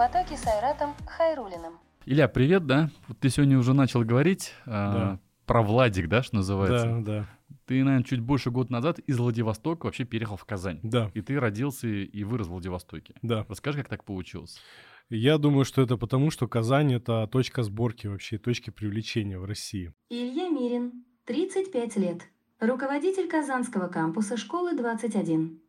потоке с Айратом Хайрулиным. Илья, привет, да? Вот ты сегодня уже начал говорить Да. э, про Владик, да, что называется? Да, да, Ты, наверное, чуть больше года назад из Владивостока вообще переехал в Казань. да, И ты родился и вырос в Владивостоке. да. Расскажи, как так получилось? Я думаю, что это потому, что Казань — это точка сборки вообще, точки привлечения в России. Илья Мирин, 35 лет. Руководитель Казанского кампуса школы 21.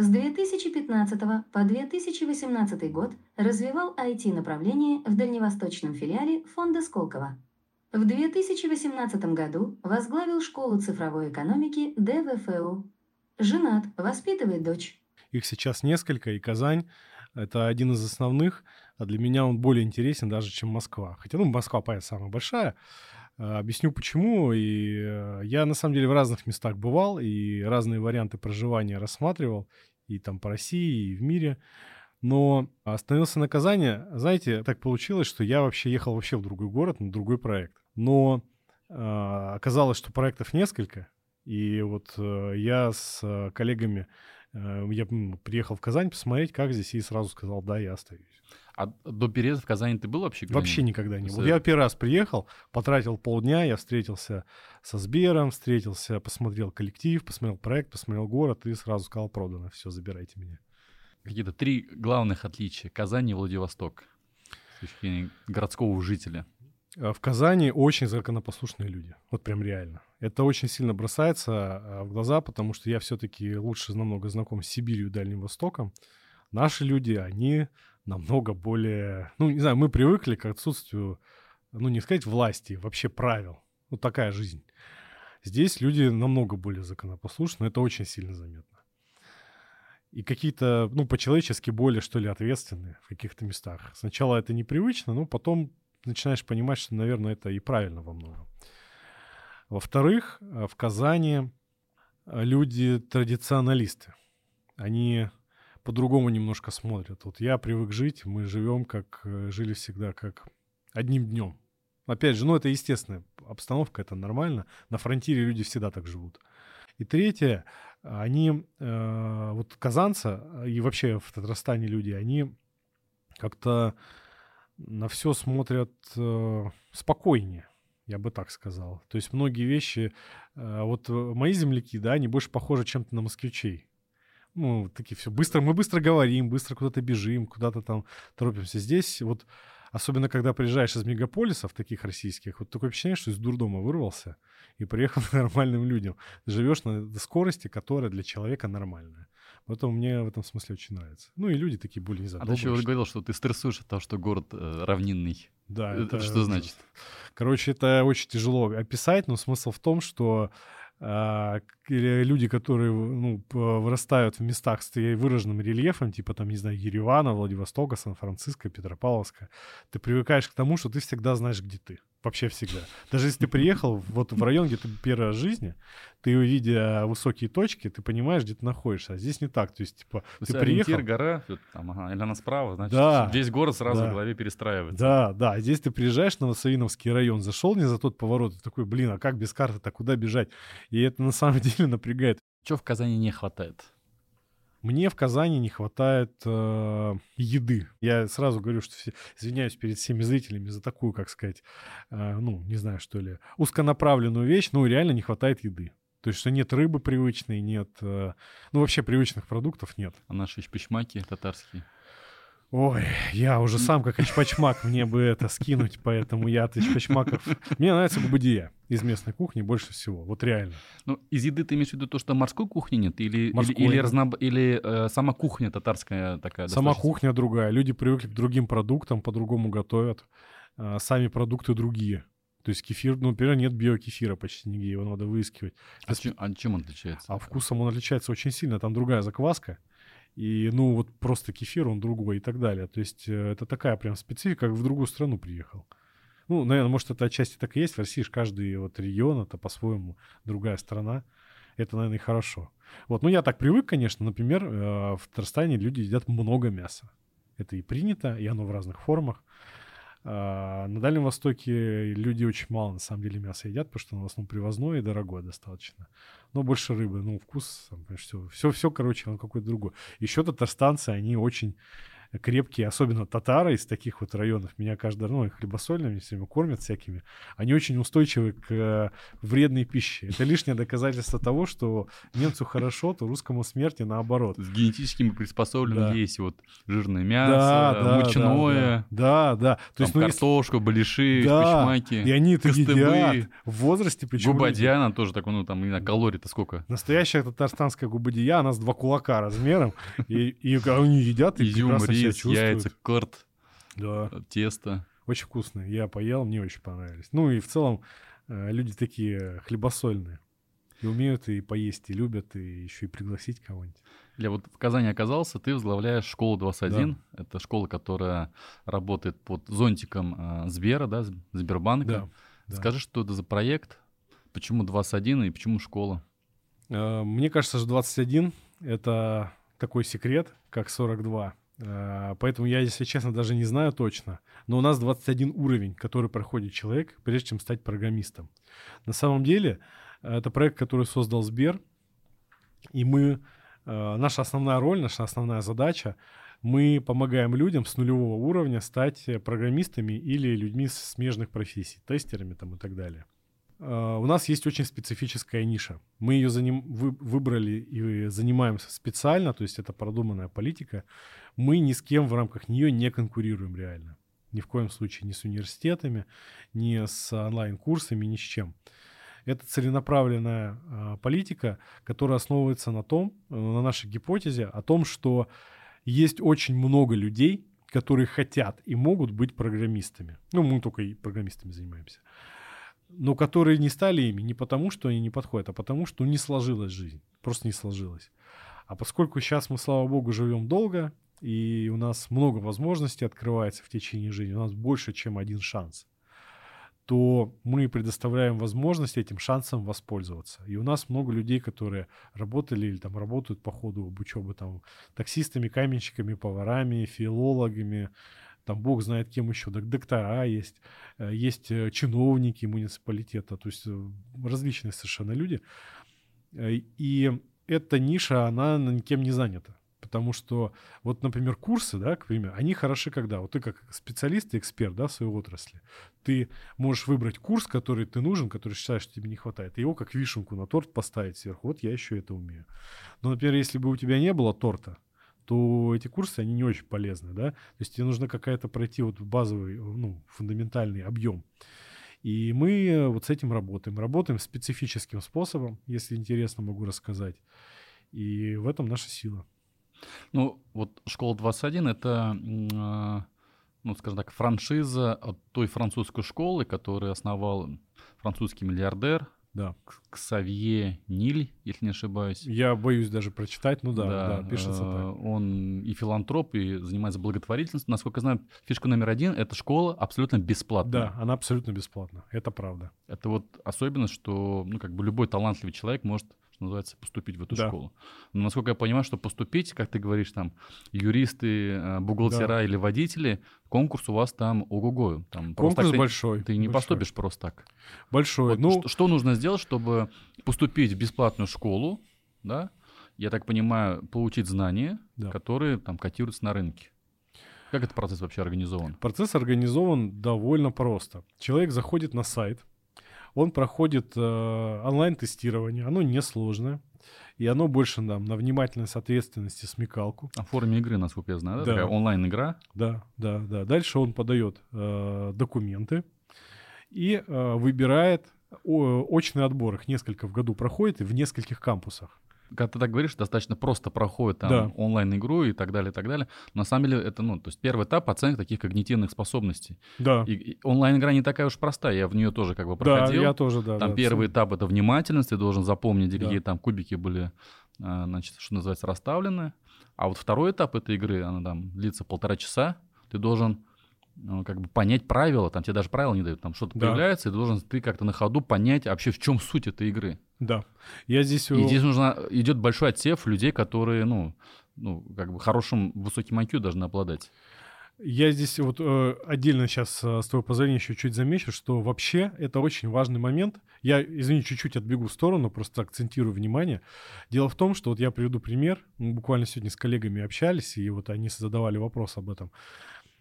С 2015 по 2018 год развивал IT-направление в дальневосточном филиале фонда Сколково. В 2018 году возглавил школу цифровой экономики ДВФУ. Женат, воспитывает дочь. Их сейчас несколько, и Казань — это один из основных, а для меня он более интересен даже, чем Москва. Хотя, ну, Москва, понятно, самая большая. А, Объясню, почему. И э, я, на самом деле, в разных местах бывал, и разные варианты проживания рассматривал, и там по России, и в мире. Но остановился на Казани. Знаете, так получилось, что я вообще ехал вообще в другой город, на другой проект. Но а, оказалось, что проектов несколько. И вот э, я с э, коллегами, э, я приехал в Казань посмотреть, как здесь, и сразу сказал, да, я остаюсь. А до переезда в Казань ты был вообще? Вообще никогда не был. Я первый раз приехал, потратил полдня, я встретился со Сбером, встретился, посмотрел коллектив, посмотрел проект, посмотрел город и сразу сказал, продано, все, забирайте меня. Какие-то три главных отличия Казани и Владивосток с точки зрения городского жителя. А В Казани очень законопослушные люди. Вот прям реально. Это очень сильно бросается а, в глаза, потому что я все-таки лучше намного знаком с Сибирью и Дальним Востоком. Наши люди, они намного более... Ну, не знаю, мы привыкли к отсутствию, ну, не сказать власти, вообще правил. Вот такая жизнь. Здесь люди намного более законопослушны, это очень сильно заметно. И какие-то, ну, по-человечески более, что ли, ответственные в каких-то местах. Сначала это непривычно, но потом начинаешь понимать, что, наверное, это и правильно во многом. Во-вторых, э, в Казани э, люди традиционалисты. Они по-другому немножко смотрят. Вот я привык жить, мы живем, как э, жили всегда, как одним днем. Опять же, ну это естественная обстановка, это нормально. На фронтире люди всегда так живут. И третье, они, э, вот казанцы э, и вообще в Татарстане люди, они как-то на все смотрят э, спокойнее, я бы так сказал. То есть многие вещи, э, вот э, мои земляки, да, они больше похожи чем-то на москвичей. Ну, такие все быстро, мы быстро говорим, быстро куда-то бежим, куда-то там торопимся. Здесь вот, особенно когда приезжаешь из мегаполисов таких российских, вот такое впечатление, что из дурдома вырвался и приехал к нормальным людям. Ты живешь на скорости, которая для человека нормальная. Поэтому мне в этом смысле очень нравится. Ну и люди такие более, не А ты еще что говорил, что ты стрессуешь от того, что город э, равнинный. Да, Это что значит? Короче, это очень тяжело описать, но смысл в том, что люди, которые ну, вырастают в местах с выраженным рельефом, типа там, не знаю, Еревана, Владивостока, Сан-Франциско, Петропавловска, ты привыкаешь к тому, что ты всегда знаешь, где ты. Вообще всегда. Даже если ты приехал вот в район, где ты первый раз в жизни, ты, увидя высокие точки, ты понимаешь, где ты находишься. А здесь не так. То есть, типа, То ты приехал... гора, вот там, ага, или она справа, значит, Да. весь город сразу Да. в голове перестраивается. Да, да. А Здесь ты приезжаешь на Новосавиновский район, зашел не за тот поворот, и такой, блин, а как без карты-то, куда бежать? И это на самом деле напрягает. Чего в Казани не хватает? Мне в Казани не хватает э, еды. Я сразу говорю, что все, извиняюсь перед всеми зрителями за такую, как сказать, э, ну, не знаю, что ли, узконаправленную вещь, но реально не хватает еды. То есть, что нет рыбы привычной, нет, э, ну, вообще привычных продуктов нет. А наши шпичмаки татарские. Ой, я уже сам как очпачмак, мне бы это скинуть, поэтому я от очпачмаков... Мне нравится бабадия из местной кухни больше всего, вот реально. Ну, из еды ты имеешь в виду то, что морской кухни нет? Или, или, Морской, или, разноб- или э, сама кухня татарская такая? Сама кухня другая, люди привыкли к другим продуктам, по-другому готовят, а, сами продукты другие. То есть кефир, ну, например, нет биокефира почти нигде, его надо выискивать. А, чем, а чем он отличается? А вкусом он отличается очень сильно, там другая закваска, и, ну, вот просто кефир, он другой и так далее. То есть э, это такая прям специфика, как в другую страну приехал. Ну, наверное, может, это отчасти так и есть. В России ж каждый вот регион, это по-своему другая страна. Это, наверное, и хорошо. Вот, ну, я так привык, конечно. Например, э, в Татарстане люди едят много мяса. Это и принято, и оно в разных формах. А на Дальнем Востоке люди очень мало, на самом деле, мяса едят, потому что оно в основном привозное и дорогое достаточно. Но больше рыбы, ну, вкус, все, все, все, короче, он какой-то другой. Еще татарстанцы, они очень крепкие, особенно татары из таких вот районов, меня каждый, ну, хлебосольными всеми кормят всякими, они очень устойчивы к э, вредной пище. Это лишнее доказательство того, что немцу хорошо, то русскому смерти наоборот. С генетическими приспособлениями Да. есть вот жирное мясо, Да, да, мучное, Да, да. да. То там есть, ну, если- картошку, балиши, Да, пичмаки, и они это костыбы, едят в возрасте, причем губадья, она тоже такой, ну там, не знаю, калорий-то сколько? Настоящая татарстанская губадия, она с два кулака размером, и, и они едят и Изюм, прекрасно рис, яйца, корт, Да, тесто. очень вкусные. Я поел, мне очень понравились. Ну и в целом э, люди такие хлебосольные. И умеют и поесть, и любят, и еще и пригласить кого-нибудь. Я вот в Казани оказался, ты возглавляешь школу 21. Это школа, которая работает под зонтиком э, Сбера, да, Сбербанка. Да. да. Скажи, что это за проект, почему 21 и почему школа? Э, Мне кажется, что 21 — это такой секрет, как 42. Э, Поэтому я, если честно, даже не знаю точно. Но у нас 21 уровень, который проходит человек, прежде чем стать программистом. На самом деле, э, это проект, который создал Сбер. И мы, э, наша основная роль, наша основная задача, мы помогаем людям с нулевого уровня стать программистами или людьми с смежных профессий, тестерами там и так далее. У нас есть очень специфическая ниша. Мы ее заним- вы- выбрали и занимаемся специально, то есть это продуманная политика. Мы ни с кем в рамках нее не конкурируем реально. Ни в коем случае ни с университетами, ни с онлайн-курсами, ни с чем. Это целенаправленная э, политика, которая основывается на том, на нашей гипотезе о том, что есть очень много людей, которые хотят и могут быть программистами. Ну, мы только и программистами занимаемся но которые не стали ими не потому, что они не подходят, а потому, что не сложилась жизнь. Просто не сложилась. А поскольку сейчас мы, слава богу, живем долго, и у нас много возможностей открывается в течение жизни, у нас больше, чем один шанс, то мы предоставляем возможность этим шансом воспользоваться. И у нас много людей, которые работали или там работают по ходу учебы там таксистами, каменщиками, поварами, филологами, там бог знает кем еще, док- доктора есть, э, есть э, чиновники муниципалитета, то есть э, различные совершенно люди. И эта ниша, она никем не занята. Потому что, вот, например, курсы, да, к примеру, они хороши когда? Вот ты как специалист и эксперт, да, в своей отрасли, ты можешь выбрать курс, который ты нужен, который считаешь, что тебе не хватает, и его как вишенку на торт поставить сверху. Вот я еще это умею. Но, например, если бы у тебя не было торта, то эти курсы, они не очень полезны, да. То есть тебе нужно какая-то пройти вот базовый, ну, фундаментальный объем. И мы вот с этим работаем. Работаем специфическим способом, если интересно, могу рассказать. И в этом наша сила. Ну, вот школа 21 это, а, ну, скажем так, франшиза от той французской школы, которую основал французский миллиардер Да. Ксавье Ниль, если не ошибаюсь. Я боюсь даже прочитать, ну да, да, пишется э, так. Он и филантроп, и занимается благотворительностью. Насколько я знаю, фишка номер один — это школа абсолютно бесплатная. Да, она абсолютно бесплатна. Это правда. Это вот особенность, что ну, как бы любой талантливый человек может, что называется, поступить в эту Да. школу. Но насколько я понимаю, что поступить, как ты говоришь, там, юристы, э, бухгалтера или водители, конкурс у вас там ого-го. Там Конкурс так ты- большой. Ты не большой. поступишь просто так. Большой. Вот ну, что, что нужно сделать, чтобы поступить в бесплатную школу, да? Я так понимаю, получить знания, Да. которые там котируются на рынке. Как этот процесс вообще организован? Процесс организован довольно просто. Человек заходит на сайт, он проходит э, онлайн-тестирование, оно несложное, и оно больше нам на внимательность, ответственность и смекалку. О форме игры, насколько я знаю, да? Да. Такая онлайн-игра. Да, да, да. Дальше он подает э, документы и э, выбирает о- очный отбор. Их несколько в году проходит и в нескольких кампусах. Когда ты так говоришь, достаточно просто проходит там Да. онлайн-игру и так далее, и так далее. На самом деле это, ну, то есть первый этап оценки таких когнитивных способностей. Да, И, и онлайн-игра не такая уж простая, я в нее тоже как бы да, проходил. я тоже, да. Там да, первый этап это внимательность, ты должен запомнить, Да. какие там кубики были, а, значит, что называется, расставлены. А вот второй этап этой игры, она там длится полтора часа, ты должен ну, как бы понять правила, там тебе даже правила не дают, там что-то Да. появляется, и ты должен ты как-то на ходу понять вообще в чем суть этой игры. Да. Я здесь... И здесь нужно идет большой отсев людей, которые, ну, ну, как бы хорошим высоким IQ должны обладать. Я здесь вот э, отдельно сейчас, э, с твоего позволения, еще чуть замечу, что вообще это очень важный момент. Я, извини, чуть-чуть отбегу в сторону, просто акцентирую внимание. Дело в том, что вот я приведу пример. Мы буквально сегодня с коллегами общались, и вот они задавали вопрос об этом.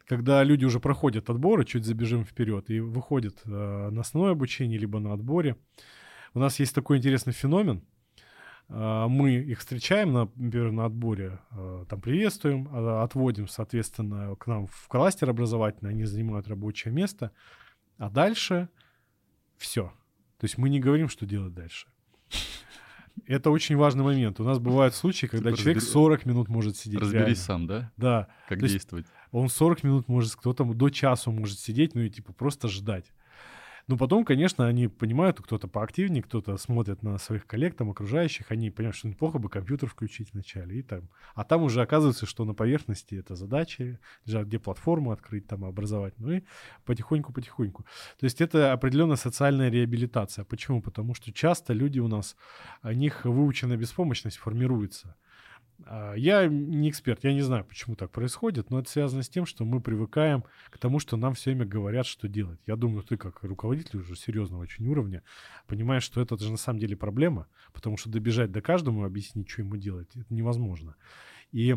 Когда люди уже проходят отборы, чуть забежим вперед, и выходят э, на основное обучение, либо на отборе, у нас есть такой интересный феномен – а, мы их встречаем, например, на отборе, а, там приветствуем, а, отводим, соответственно, к нам в кластер образовательный, они занимают рабочее место, а дальше все. То есть мы не говорим, что делать дальше. Это очень важный момент. У нас бывают случаи, когда типа человек 40 минут может сидеть. Разберись реально. сам, да? Да. Как То действовать. Он 40 минут может, кто-то до часу может сидеть, ну и типа просто ждать. Но потом, конечно, они понимают, кто-то поактивнее, кто-то смотрит на своих коллег, там, окружающих, они понимают, что неплохо бы компьютер включить вначале. И там. А там уже оказывается, что на поверхности это задачи, где платформу открыть, там, образовать. Ну и потихоньку-потихоньку. То есть это определенная социальная реабилитация. Почему? Потому что часто люди у нас, у них выученная беспомощность формируется. А, я не эксперт, я не знаю, почему так происходит, но это связано с тем, что мы привыкаем к тому, что нам все время говорят, что делать. Я думаю, ты как руководитель уже серьезного очень уровня понимаешь, что это же на самом деле проблема, потому что добежать до каждому и объяснить, что ему делать, это невозможно. И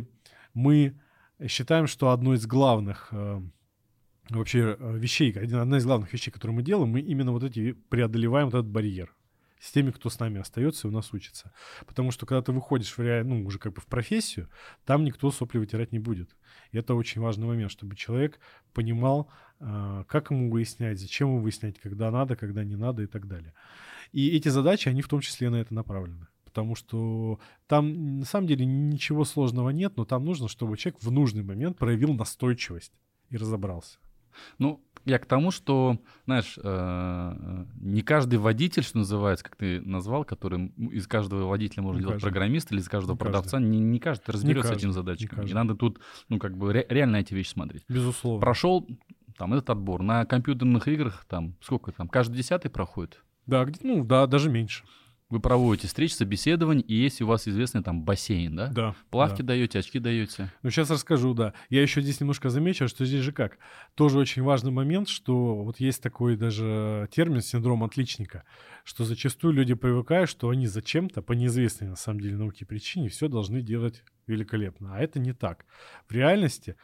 мы считаем, что одно из главных э, вообще э, вещей, одна из главных вещей, которые мы делаем, мы именно вот эти преодолеваем вот этот барьер с теми, кто с нами остается и у нас учится. Потому что когда ты выходишь в реаль... ну, уже как бы в профессию, там никто сопли вытирать не будет. И это очень важный момент, чтобы человек понимал, а, как ему выяснять, зачем ему выяснять, когда надо, когда не надо и так далее. И эти задачи, они в том числе на это направлены. Потому что там на самом деле ничего сложного нет, но там нужно, чтобы человек в нужный момент проявил настойчивость и разобрался. Ну, я к тому, что, знаешь, э, не каждый водитель, что называется, как ты назвал, который из каждого водителя можно не делать каждый. программист или из каждого не продавца, каждый. не, не каждый разберется с этим задачей. И надо тут, ну, как бы ре, реально эти вещи смотреть. Безусловно. Прошел там этот отбор. На компьютерных играх там сколько там? Каждый десятый проходит? Да, ну да, даже меньше вы проводите встречи, собеседование, и есть у вас известный там бассейн, да? Да. Плавки да. даете, очки даете. Ну, сейчас расскажу, да. Я еще здесь немножко замечу, что здесь же как. Тоже очень важный момент, что вот есть такой даже термин синдром отличника, что зачастую люди привыкают, что они зачем-то по неизвестной на самом деле науке причине все должны делать великолепно. А это не так. В реальности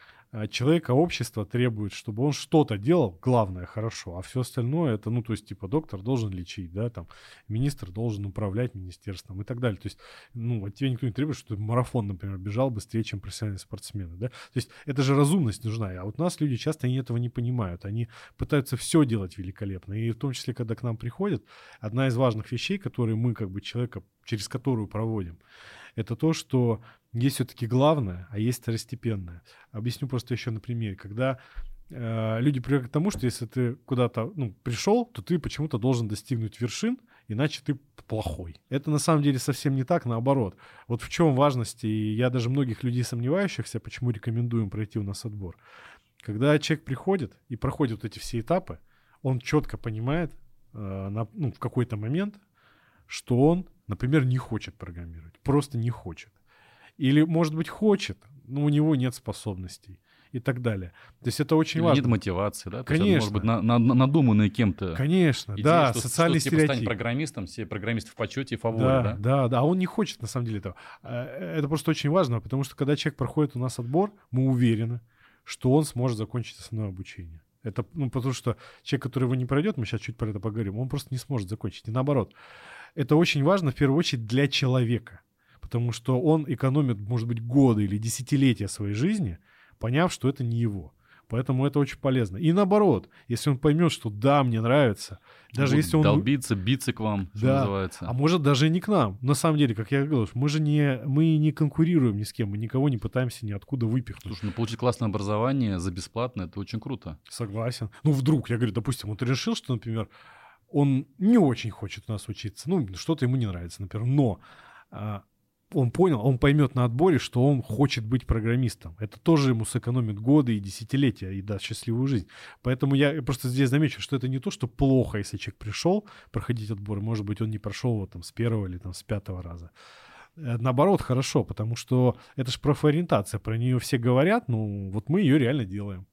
человека общество требует, чтобы он что-то делал, главное, хорошо, а все остальное это, ну, то есть, типа, доктор должен лечить, да, там, министр должен управлять министерством и так далее. То есть, ну, от тебя никто не требует, что ты марафон, например, бежал быстрее, чем профессиональные спортсмены, да. То есть, это же разумность нужна, а вот у нас люди часто они этого не понимают, они пытаются все делать великолепно, и в том числе, когда к нам приходят, одна из важных вещей, которые мы, как бы, человека, через которую проводим, это то, что есть все-таки главное, а есть второстепенное. Объясню просто еще на примере. Когда э, люди привыкли к тому, что если ты куда-то ну, пришел, то ты почему-то должен достигнуть вершин, иначе ты плохой. Это на самом деле совсем не так, наоборот. Вот в чем важность, и я даже многих людей сомневающихся, почему рекомендуем пройти у нас отбор. Когда человек приходит и проходит вот эти все этапы, он четко понимает э, на, ну, в какой-то момент, что он, например, не хочет программировать, просто не хочет. Или, может быть, хочет, но у него нет способностей и так далее. То есть это очень Или важно. Нет мотивации, да? Конечно. есть, может быть, на, на, надуманные кем-то. Конечно, идея, да, что, социальный что, стереотип. Типа, стань программистом, все программисты в почете и фаворе, да, да? Да, да, а он не хочет на самом деле этого. Э, это просто очень важно, потому что когда человек проходит у нас отбор, мы уверены, что он сможет закончить основное обучение. Это, ну, потому что человек, который его не пройдет, мы сейчас чуть про это поговорим, он просто не сможет закончить. И наоборот. Это очень важно, в первую очередь, для человека потому что он экономит, может быть, годы или десятилетия своей жизни, поняв, что это не его. Поэтому это очень полезно. И наоборот, если он поймет, что да, мне нравится, даже вот если он... Долбиться, биться к вам, да. что называется. А может даже и не к нам. На самом деле, как я говорил, мы же не, мы не конкурируем ни с кем, мы никого не пытаемся ниоткуда выпихнуть. Слушай, ну получить классное образование за бесплатно, это очень круто. Согласен. Ну вдруг, я говорю, допустим, вот решил, что, например, он не очень хочет у нас учиться, ну что-то ему не нравится, например, но а, он понял, он поймет на отборе, что он хочет быть программистом. Это тоже ему сэкономит годы и десятилетия и даст счастливую жизнь. Поэтому я просто здесь замечу, что это не то, что плохо, если человек пришел проходить отбор, может быть, он не прошел его там с первого или там с пятого раза. э, наоборот, хорошо, потому что это же профориентация, про нее все говорят, ну, вот мы ее реально делаем.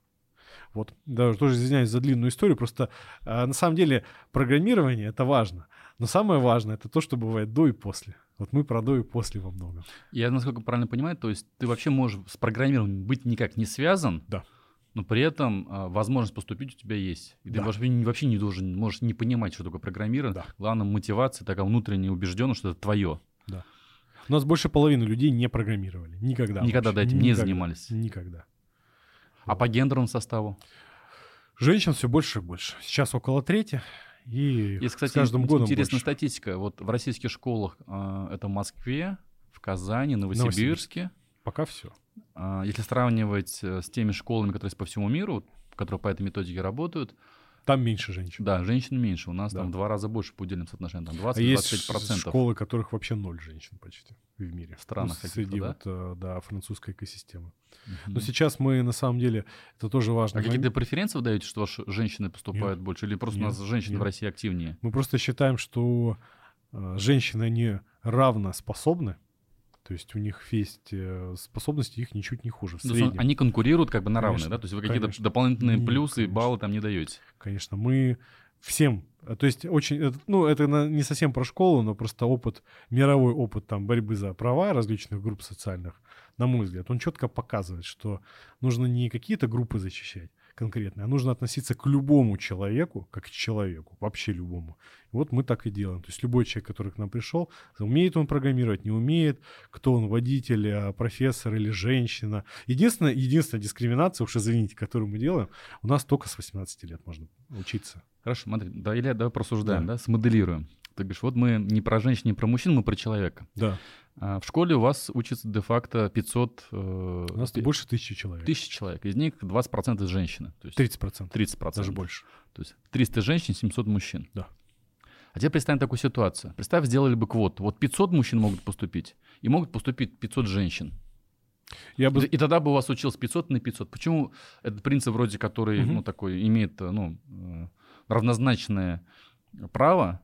Вот, даже тоже извиняюсь за длинную историю, просто э, на самом деле программирование это важно. Но самое важное это то, что бывает до и после. Вот мы про до и после во многом. Я, насколько правильно понимаю, то есть ты вообще можешь с программированием быть никак не связан, да. но при этом а, возможность поступить у тебя есть. И да. ты вообще, вообще не должен, можешь не понимать, что такое программирование. Да. Главное, мотивация, такая внутренняя убежденность, что это твое. Да. У нас больше половины людей не программировали. Никогда. Никогда вообще. этим Никогда. не занимались. Никогда. А по гендерному составу? Женщин все больше и больше. Сейчас около трети. И Есть, кстати, с каждым годом интересная больше. статистика. Вот в российских школах э, это в Москве, в Казани, Новосибирске. Новосибирск. Пока все. Э, если сравнивать э, с теми школами, которые есть по всему миру, которые по этой методике работают, там меньше женщин. Да, женщин меньше. У нас да. там в два раза больше по удельным соотношениям. Там 20-25%. А есть школы, которых вообще ноль женщин почти в мире. В странах ну, Среди да? вот, э, да, французской экосистемы. Угу. Но сейчас мы, на самом деле, это тоже важно. А какие-то преференции вы даете, что ваши женщины поступают нет, больше? Или просто нет, у нас женщины нет. в России активнее? Мы просто считаем, что э, женщины, они равно способны то есть у них есть э, способности, их ничуть не хуже. В среднем. Они конкурируют как бы на равные, да? То есть вы какие-то дополнительные Нет, плюсы, конечно. баллы там не даете? Конечно, мы всем, э, то есть очень, ну это не совсем про школу, но просто опыт, мировой опыт там борьбы за права различных групп социальных, на мой взгляд, он четко показывает, что нужно не какие-то группы защищать, конкретное, а нужно относиться к любому человеку, как к человеку, вообще любому. И вот мы так и делаем. То есть любой человек, который к нам пришел, умеет он программировать, не умеет, кто он, водитель, а, профессор или женщина. Единственная, единственная дискриминация, уж извините, которую мы делаем, у нас только с 18 лет можно учиться. Хорошо, смотри, да, или давай просуждаем, да, да смоделируем. Ты говоришь, вот мы не про женщин, не про мужчин, мы про человека. Да. А в школе у вас учится де-факто 500... Э, у нас больше тысячи человек. Тысячи человек. Из них 20% женщины. То есть 30%. 30%. Даже больше. То есть 300 женщин, 700 мужчин. Да. А теперь представим такую ситуацию. Представь, сделали бы квоту. Вот 500 мужчин могут поступить, и могут поступить 500 женщин. Я бы... И тогда бы у вас училось 500 на 500. Почему этот принцип вроде, который, угу. ну, такой, имеет, ну, э, равнозначное право,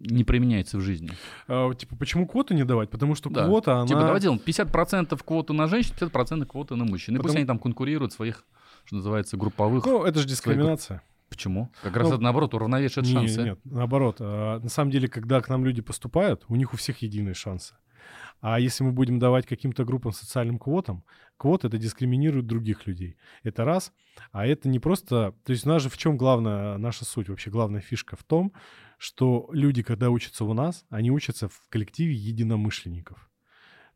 не применяется в жизни. А, типа, почему квоту не давать? Потому что да. квота, она... Типа, давай делаем 50% квоту на женщин, 50% квоты на мужчин. И Потому... пусть они там конкурируют своих, что называется, групповых... Ну, это же дискриминация. Своих... Почему? Как раз ну, это, наоборот, уравновешивает не, шансы. Нет, наоборот. А, на самом деле, когда к нам люди поступают, у них у всех единые шансы. А если мы будем давать каким-то группам социальным квотам, квот это дискриминирует других людей. Это раз. А это не просто... То есть у нас же в чем главная наша суть? Вообще главная фишка в том, что люди, когда учатся у нас, они учатся в коллективе единомышленников.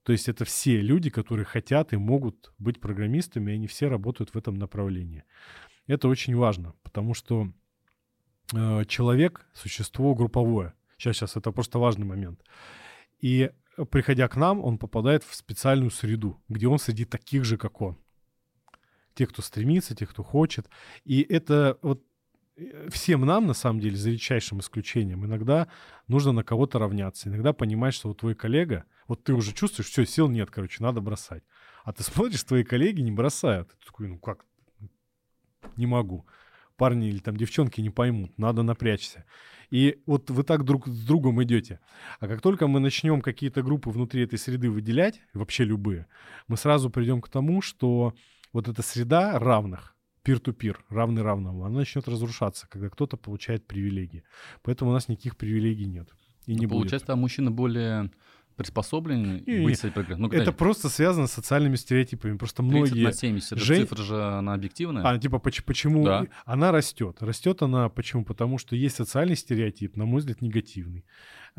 То есть это все люди, которые хотят и могут быть программистами, и они все работают в этом направлении. Это очень важно, потому что э, человек — существо групповое. Сейчас, сейчас, это просто важный момент. И приходя к нам, он попадает в специальную среду, где он среди таких же, как он. Те, кто стремится, те, кто хочет. И это вот э, всем нам, на самом деле, за редчайшим исключением, иногда нужно на кого-то равняться. Иногда понимать, что вот твой коллега, вот ты уже чувствуешь, все, сил нет, короче, надо бросать. А ты смотришь, твои коллеги не бросают. Ты такой, ну как, не могу. Парни или там девчонки не поймут, надо напрячься. И вот вы так друг с другом идете. А как только мы начнем какие-то группы внутри этой среды выделять, вообще любые, мы сразу придем к тому, что вот эта среда равных, пир-ту-пир, равный равному, она начнет разрушаться, когда кто-то получает привилегии. Поэтому у нас никаких привилегий нет. И ну, не получается, будет. а мужчины более приспособлены и, быть Ну, это просто связано с социальными стереотипами. Просто многие... на 70, Жен... цифра же, она объективная. А, типа, почему... Да. Она растет. Растет она почему? Потому что есть социальный стереотип, на мой взгляд, негативный.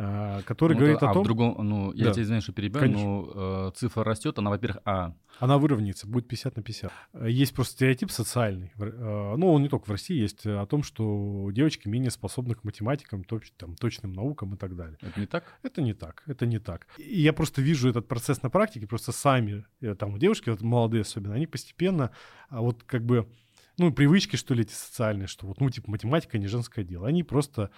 А, который ну, говорит а о том... В другом, ну, я да. тебя извиняюсь, что перебиваю, но э, цифра растет, она, во-первых, а... Она выровняется, будет 50 на 50. Есть просто стереотип социальный. Э, ну, он не только в России есть, о том, что девочки менее способны к математикам, точ, там, точным наукам и так далее. Это не так? Это не так, это не так. И я просто вижу этот процесс на практике, просто сами, э, там, девушки, вот молодые особенно, они постепенно, а вот как бы, ну, привычки, что ли, эти социальные, что вот, ну, типа, математика не женское дело, они просто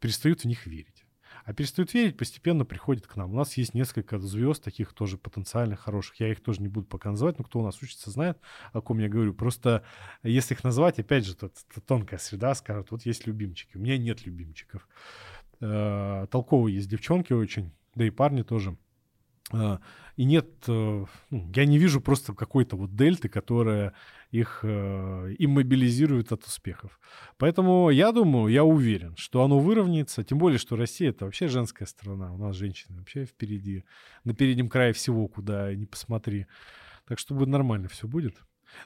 перестают в них верить. А перестают верить, постепенно приходят к нам. У нас есть несколько звезд, таких тоже потенциально хороших. Я их тоже не буду пока называть, но кто у нас учится, знает, о ком я говорю. Просто если их назвать, опять же, то тонкая среда, скажут, вот есть любимчики. У меня нет любимчиков. Э, толковые есть девчонки очень, да и парни тоже. А, и нет, э, ну, я не вижу просто какой-то вот дельты, которая их э, иммобилизирует от успехов. Поэтому я думаю, я уверен, что оно выровняется, тем более, что Россия — это вообще женская страна, у нас женщины вообще впереди, на переднем крае всего, куда ни посмотри. Так что будет нормально все будет.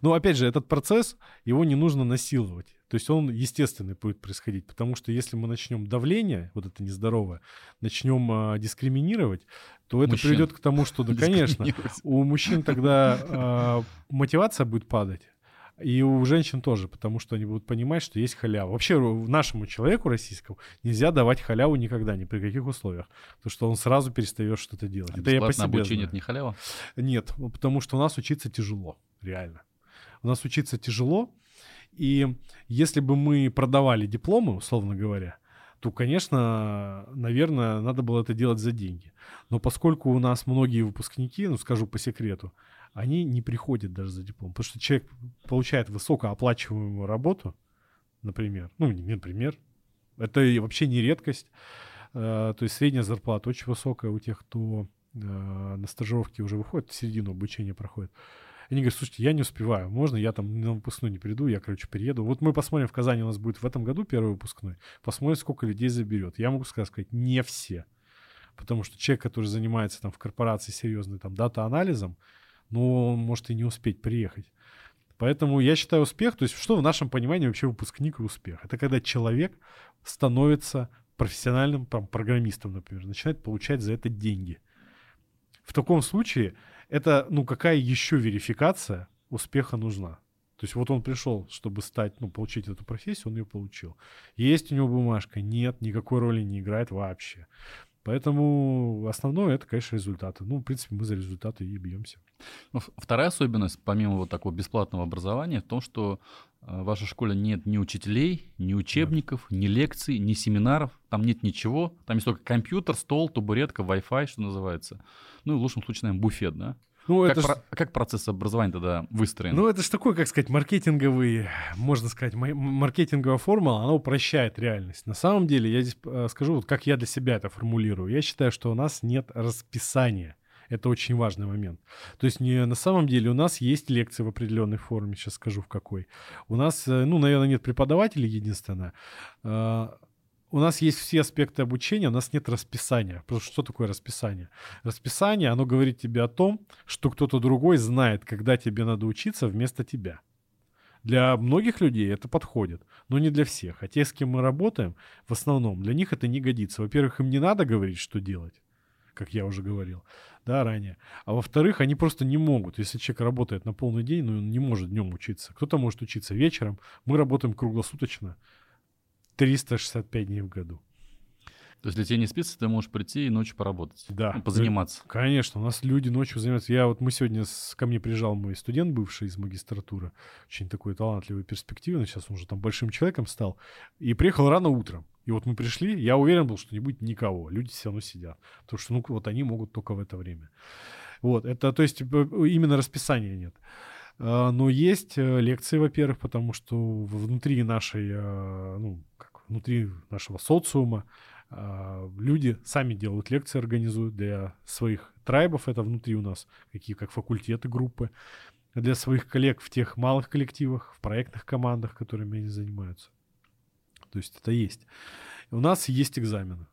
Но опять же, этот процесс, его не нужно насиловать. То есть он естественный будет происходить, потому что если мы начнем давление, вот это нездоровое, начнем а, дискриминировать, то это мужчин. приведет к тому, что, да, конечно, у мужчин тогда а, мотивация будет падать. И у женщин тоже, потому что они будут понимать, что есть халява. Вообще нашему человеку российскому нельзя давать халяву никогда, ни при каких условиях. Потому что он сразу перестает что-то делать. А это я по себе обучение это не халява? Нет, потому что у нас учиться тяжело, реально. У нас учиться тяжело, и если бы мы продавали дипломы, условно говоря, то, конечно, наверное, надо было это делать за деньги. Но поскольку у нас многие выпускники, ну, скажу по секрету, они не приходят даже за диплом. Потому что человек получает высокооплачиваемую работу, например, ну, не например, это вообще не редкость. Э, то есть средняя зарплата очень высокая у тех, кто э, на стажировке уже выходит, в середину обучения проходит. Они говорят, слушайте, я не успеваю, можно я там на выпускной не приду, я, короче, приеду. Вот мы посмотрим, в Казани у нас будет в этом году первый выпускной, посмотрим, сколько людей заберет. Я могу сказать, не все. Потому что человек, который занимается там в корпорации серьезной там дата-анализом, ну, он может и не успеть приехать. Поэтому я считаю успех, то есть что в нашем понимании вообще выпускник и успех? Это когда человек становится профессиональным там, программистом, например, начинает получать за это деньги. В таком случае это, ну, какая еще верификация успеха нужна? То есть вот он пришел, чтобы стать, ну, получить эту профессию, он ее получил. Есть у него бумажка? Нет, никакой роли не играет вообще. Поэтому основное это, конечно, результаты. Ну, в принципе, мы за результаты и бьемся. Ну, вторая особенность, помимо вот такого бесплатного образования, в том, что э, в вашей школе нет ни учителей, ни учебников, да. ни лекций, ни семинаров. Там нет ничего. Там есть только компьютер, стол, табуретка, Wi-Fi, что называется. Ну, в лучшем случае, наверное, буфет, да? Ну, как, это про... ж... как процесс образования тогда выстроен? Ну, это же такой, как сказать, маркетинговый, можно сказать, маркетинговая формула, она упрощает реальность. На самом деле, я здесь э, скажу, вот как я для себя это формулирую. Я считаю, что у нас нет расписания. Это очень важный момент. То есть не, на самом деле у нас есть лекции в определенной форме, сейчас скажу в какой. У нас, э, ну, наверное, нет преподавателей единственное. У нас есть все аспекты обучения, у нас нет расписания. Потому что что такое расписание? Расписание, оно говорит тебе о том, что кто-то другой знает, когда тебе надо учиться вместо тебя. Для многих людей это подходит, но не для всех. А те, с кем мы работаем, в основном, для них это не годится. Во-первых, им не надо говорить, что делать, как я уже говорил, да, ранее. А во-вторых, они просто не могут. Если человек работает на полный день, но он не может днем учиться. Кто-то может учиться вечером. Мы работаем круглосуточно. 365 дней в году. То есть, если тебе не спится, ты можешь прийти и ночью поработать. Да. Ну, позаниматься. Конечно, у нас люди ночью занимаются. Я вот мы сегодня с, ко мне приезжал мой студент, бывший из магистратуры, очень такой талантливый, перспективный, сейчас он уже там большим человеком стал, и приехал рано утром. И вот мы пришли, я уверен был, что не будет никого, люди все равно сидят, потому что ну вот они могут только в это время. Вот, это, то есть именно расписания нет. А, но есть э, лекции, во-первых, потому что внутри нашей, а, ну, как, внутри нашего социума а, люди сами делают лекции, организуют для своих трайбов, это внутри у нас, какие как факультеты, группы, для своих коллег в тех малых коллективах, в проектных командах, которыми они занимаются. То есть это есть. У нас есть экзамены.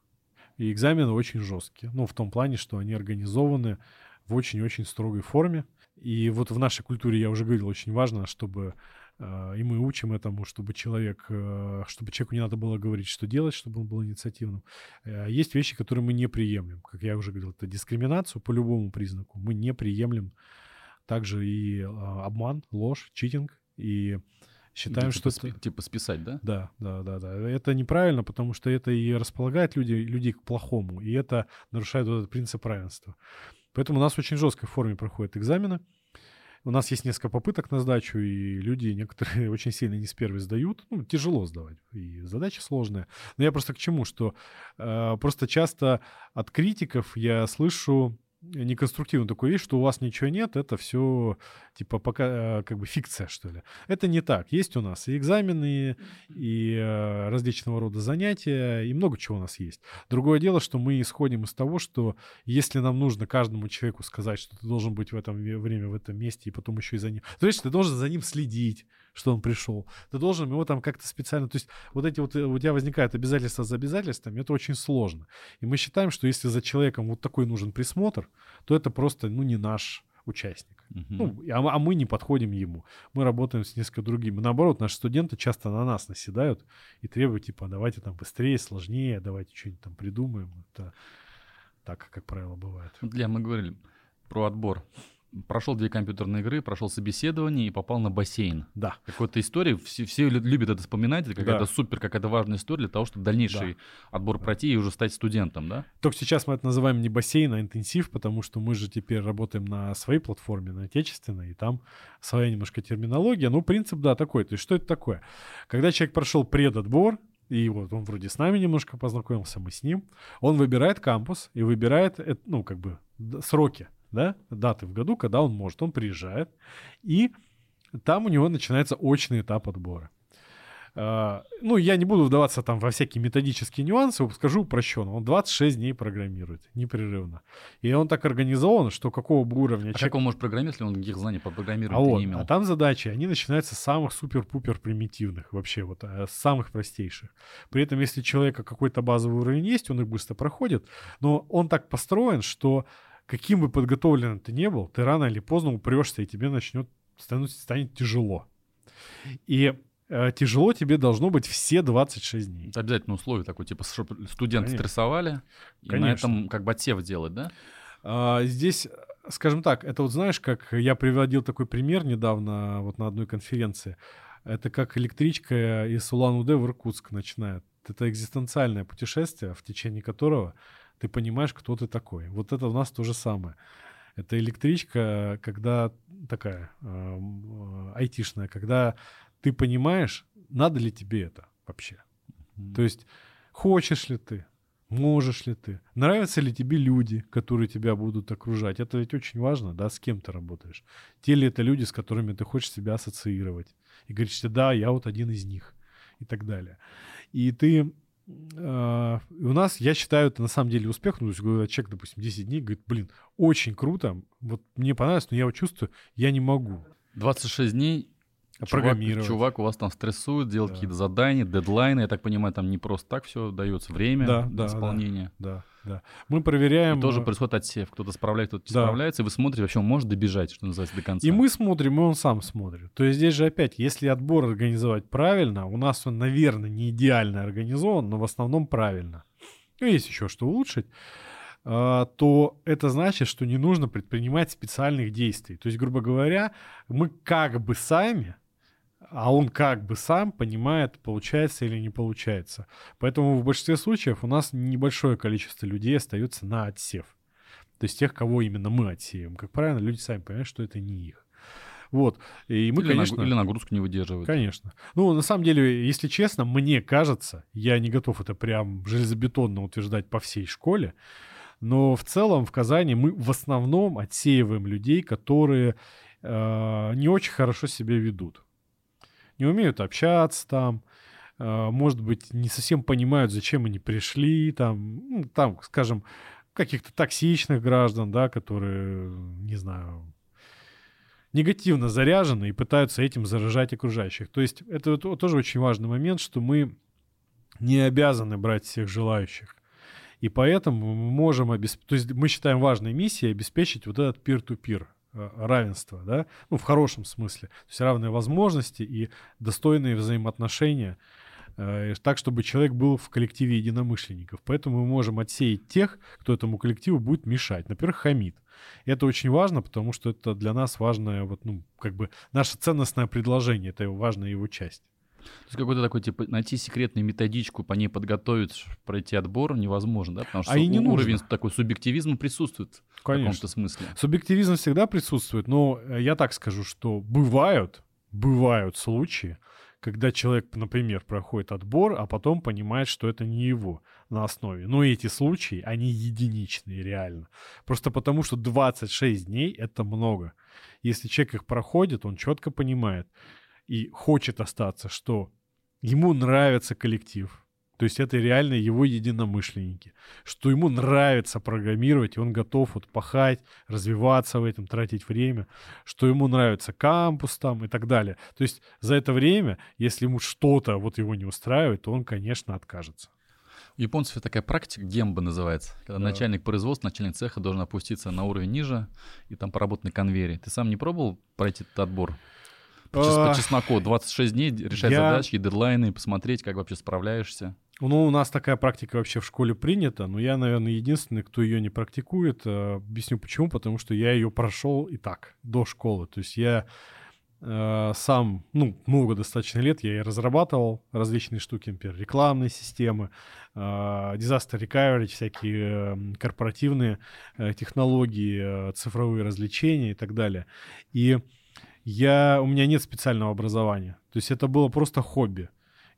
И экзамены очень жесткие. Ну, в том плане, что они организованы в очень-очень строгой форме. И вот в нашей культуре, я уже говорил, очень важно, чтобы и мы учим этому, чтобы человек, э, чтобы человеку не надо было говорить, что делать, чтобы он был инициативным. Э, есть вещи, которые мы не приемлем. Как я уже говорил, это дискриминацию по любому признаку. Мы не приемлем также и обман, ложь, читинг. И считаем, типа, что это... Типа списать, да? Да, да, да, да. Это неправильно, потому что это и располагает людей, людей к плохому, и это нарушает вот этот принцип равенства. Поэтому у нас в очень жесткой форме проходят экзамены. У нас есть несколько попыток на сдачу, и люди некоторые очень сильно не с первой сдают. Ну, тяжело сдавать, и задача сложная. Но я просто к чему, что э, просто часто от критиков я слышу неконструктивную такую вещь, что у вас ничего нет, это все типа пока э, как бы фикция, что ли. Это не так. Есть у нас и экзамены, и э, различного рода занятия, и много чего у нас есть. Другое дело, что мы исходим из того, что если нам нужно каждому человеку сказать, что ты должен быть в это время в этом месте, и потом еще и за ним... То есть ты должен за ним следить, что он пришел. Ты должен его там как-то специально... То есть вот эти вот... Э, у тебя возникают обязательства за обязательствами, это очень сложно. И мы считаем, что если за человеком вот такой нужен присмотр, то это просто, ну, не наш участник. Uh-huh. Ну, а, а мы не подходим ему. Мы работаем с несколько другими. Наоборот, наши студенты часто на нас наседают и требуют, типа, давайте там быстрее, сложнее, давайте что-нибудь там придумаем. Это так, как правило, бывает. Для мы говорили про отбор прошел две компьютерные игры, прошел собеседование и попал на бассейн. Да. Какой-то история, все, все любят это вспоминать, это какая-то да. супер, какая-то важная история для того, чтобы дальнейший да. отбор пройти и уже стать студентом, да? Только сейчас мы это называем не бассейн, а интенсив, потому что мы же теперь работаем на своей платформе, на отечественной, и там своя немножко терминология. Ну, принцип, да, такой. То есть что это такое? Когда человек прошел предотбор, и вот он вроде с нами немножко познакомился, мы с ним, он выбирает кампус и выбирает, ну, как бы, сроки да, даты в году, когда он может. Он приезжает, и там у него начинается очный этап отбора. Uh, ну, я не буду вдаваться там во всякие методические нюансы, скажу упрощенно. Он 26 дней программирует непрерывно. И он так организован, что какого бы уровня... А человек... как он может программировать, если он никаких знаний по программированию а вот, не имел? А там задачи, они начинаются с самых супер-пупер примитивных вообще, вот э, с самых простейших. При этом, если у человека какой-то базовый уровень есть, он их быстро проходит, но он так построен, что каким бы подготовленным ты не был, ты рано или поздно упрешься, и тебе начнет станет, станет тяжело. И э, тяжело тебе должно быть все 26 дней. Это обязательно условие такое, типа, чтобы студенты Конечно. стрессовали, и Конечно. на этом как бы отсев делать, да? А, здесь, скажем так, это вот знаешь, как я приводил такой пример недавно вот на одной конференции. Это как электричка из Улан-Удэ в Иркутск начинает. Это экзистенциальное путешествие, в течение которого ты понимаешь, кто ты такой. Вот это у нас то же самое. Это электричка, когда такая э, айтишная, когда ты понимаешь, надо ли тебе это вообще. Mm-hmm. То есть хочешь ли ты, можешь ли ты, нравятся ли тебе люди, которые тебя будут окружать. Это ведь очень важно, да, с кем ты работаешь. Те ли это люди, с которыми ты хочешь себя ассоциировать. И говоришь, да, я вот один из них и так далее. И ты у нас, я считаю, это на самом деле успех. Ну, то есть, когда человек, допустим, 10 дней говорит, блин, очень круто, вот мне понравилось, но я вот чувствую, я не могу. 26 дней Чувак, чувак у вас там стрессует, делает да. какие-то задания, дедлайны. Я так понимаю, там не просто так все дается время да, да, исполнения. Да, да, да. Мы проверяем... И тоже э, происходит отсев. Кто-то справляется, кто-то да. справляется, и вы смотрите, вообще он может добежать, что называется, до конца. И мы смотрим, и он сам смотрит. То есть здесь же опять, если отбор организовать правильно, у нас он, наверное, не идеально организован, но в основном правильно. Ну, есть еще что улучшить а, то это значит, что не нужно предпринимать специальных действий. То есть, грубо говоря, мы как бы сами а он как бы сам понимает, получается или не получается. Поэтому в большинстве случаев у нас небольшое количество людей остается на отсев. То есть тех, кого именно мы отсеем. Как правило, люди сами понимают, что это не их. Вот. И мы, или, конечно, или нагрузку не выдерживают. Конечно. Ну, на самом деле, если честно, мне кажется, я не готов это прям железобетонно утверждать по всей школе, но в целом в Казани мы в основном отсеиваем людей, которые э, не очень хорошо себя ведут не умеют общаться там, э, может быть, не совсем понимают, зачем они пришли, там, ну, там, скажем, каких-то токсичных граждан, да, которые, не знаю, негативно заряжены и пытаются этим заражать окружающих. То есть это тоже очень важный момент, что мы не обязаны брать всех желающих. И поэтому мы можем обеспечить, то есть мы считаем важной миссией обеспечить вот этот peer-to-peer Э, равенства, да, ну, в хорошем смысле. То есть равные возможности и достойные взаимоотношения, э, так, чтобы человек был в коллективе единомышленников. Поэтому мы можем отсеять тех, кто этому коллективу будет мешать. Например, хамид. И это очень важно, потому что это для нас важное, вот, ну, как бы наше ценностное предложение, это важная его часть. То есть какой-то такой, типа, найти секретную методичку, по ней подготовить, пройти отбор невозможно, да? Потому что а и не уровень нужно. такой субъективизма присутствует Конечно. в каком-то смысле. Субъективизм всегда присутствует, но э, я так скажу, что бывают, бывают случаи, когда человек, например, проходит отбор, а потом понимает, что это не его на основе. Но эти случаи, они единичные реально. Просто потому, что 26 дней — это много. Если человек их проходит, он четко понимает и хочет остаться, что ему нравится коллектив, то есть это реально его единомышленники. Что ему нравится программировать, и он готов вот пахать, развиваться в этом, тратить время. Что ему нравится кампус там и так далее. То есть за это время, если ему что-то вот его не устраивает, то он, конечно, откажется. У японцев такая практика, гемба называется, когда да. начальник производства, начальник цеха должен опуститься на уровень ниже и там поработать на конвейере. Ты сам не пробовал пройти этот отбор? По, по чесноку 26 дней решать я... задачки, дедлайны, посмотреть, как вообще справляешься. Ну, у нас такая практика вообще в школе принята, но я, наверное, единственный, кто ее не практикует. Э, объясню почему. Потому что я ее прошел и так, до школы. То есть я э, сам, ну, много достаточно лет я и разрабатывал различные штуки, например, рекламные системы, э, disaster recovery, всякие э, корпоративные э, технологии, э, цифровые развлечения и так далее. И я, у меня нет специального образования. То есть это было просто хобби.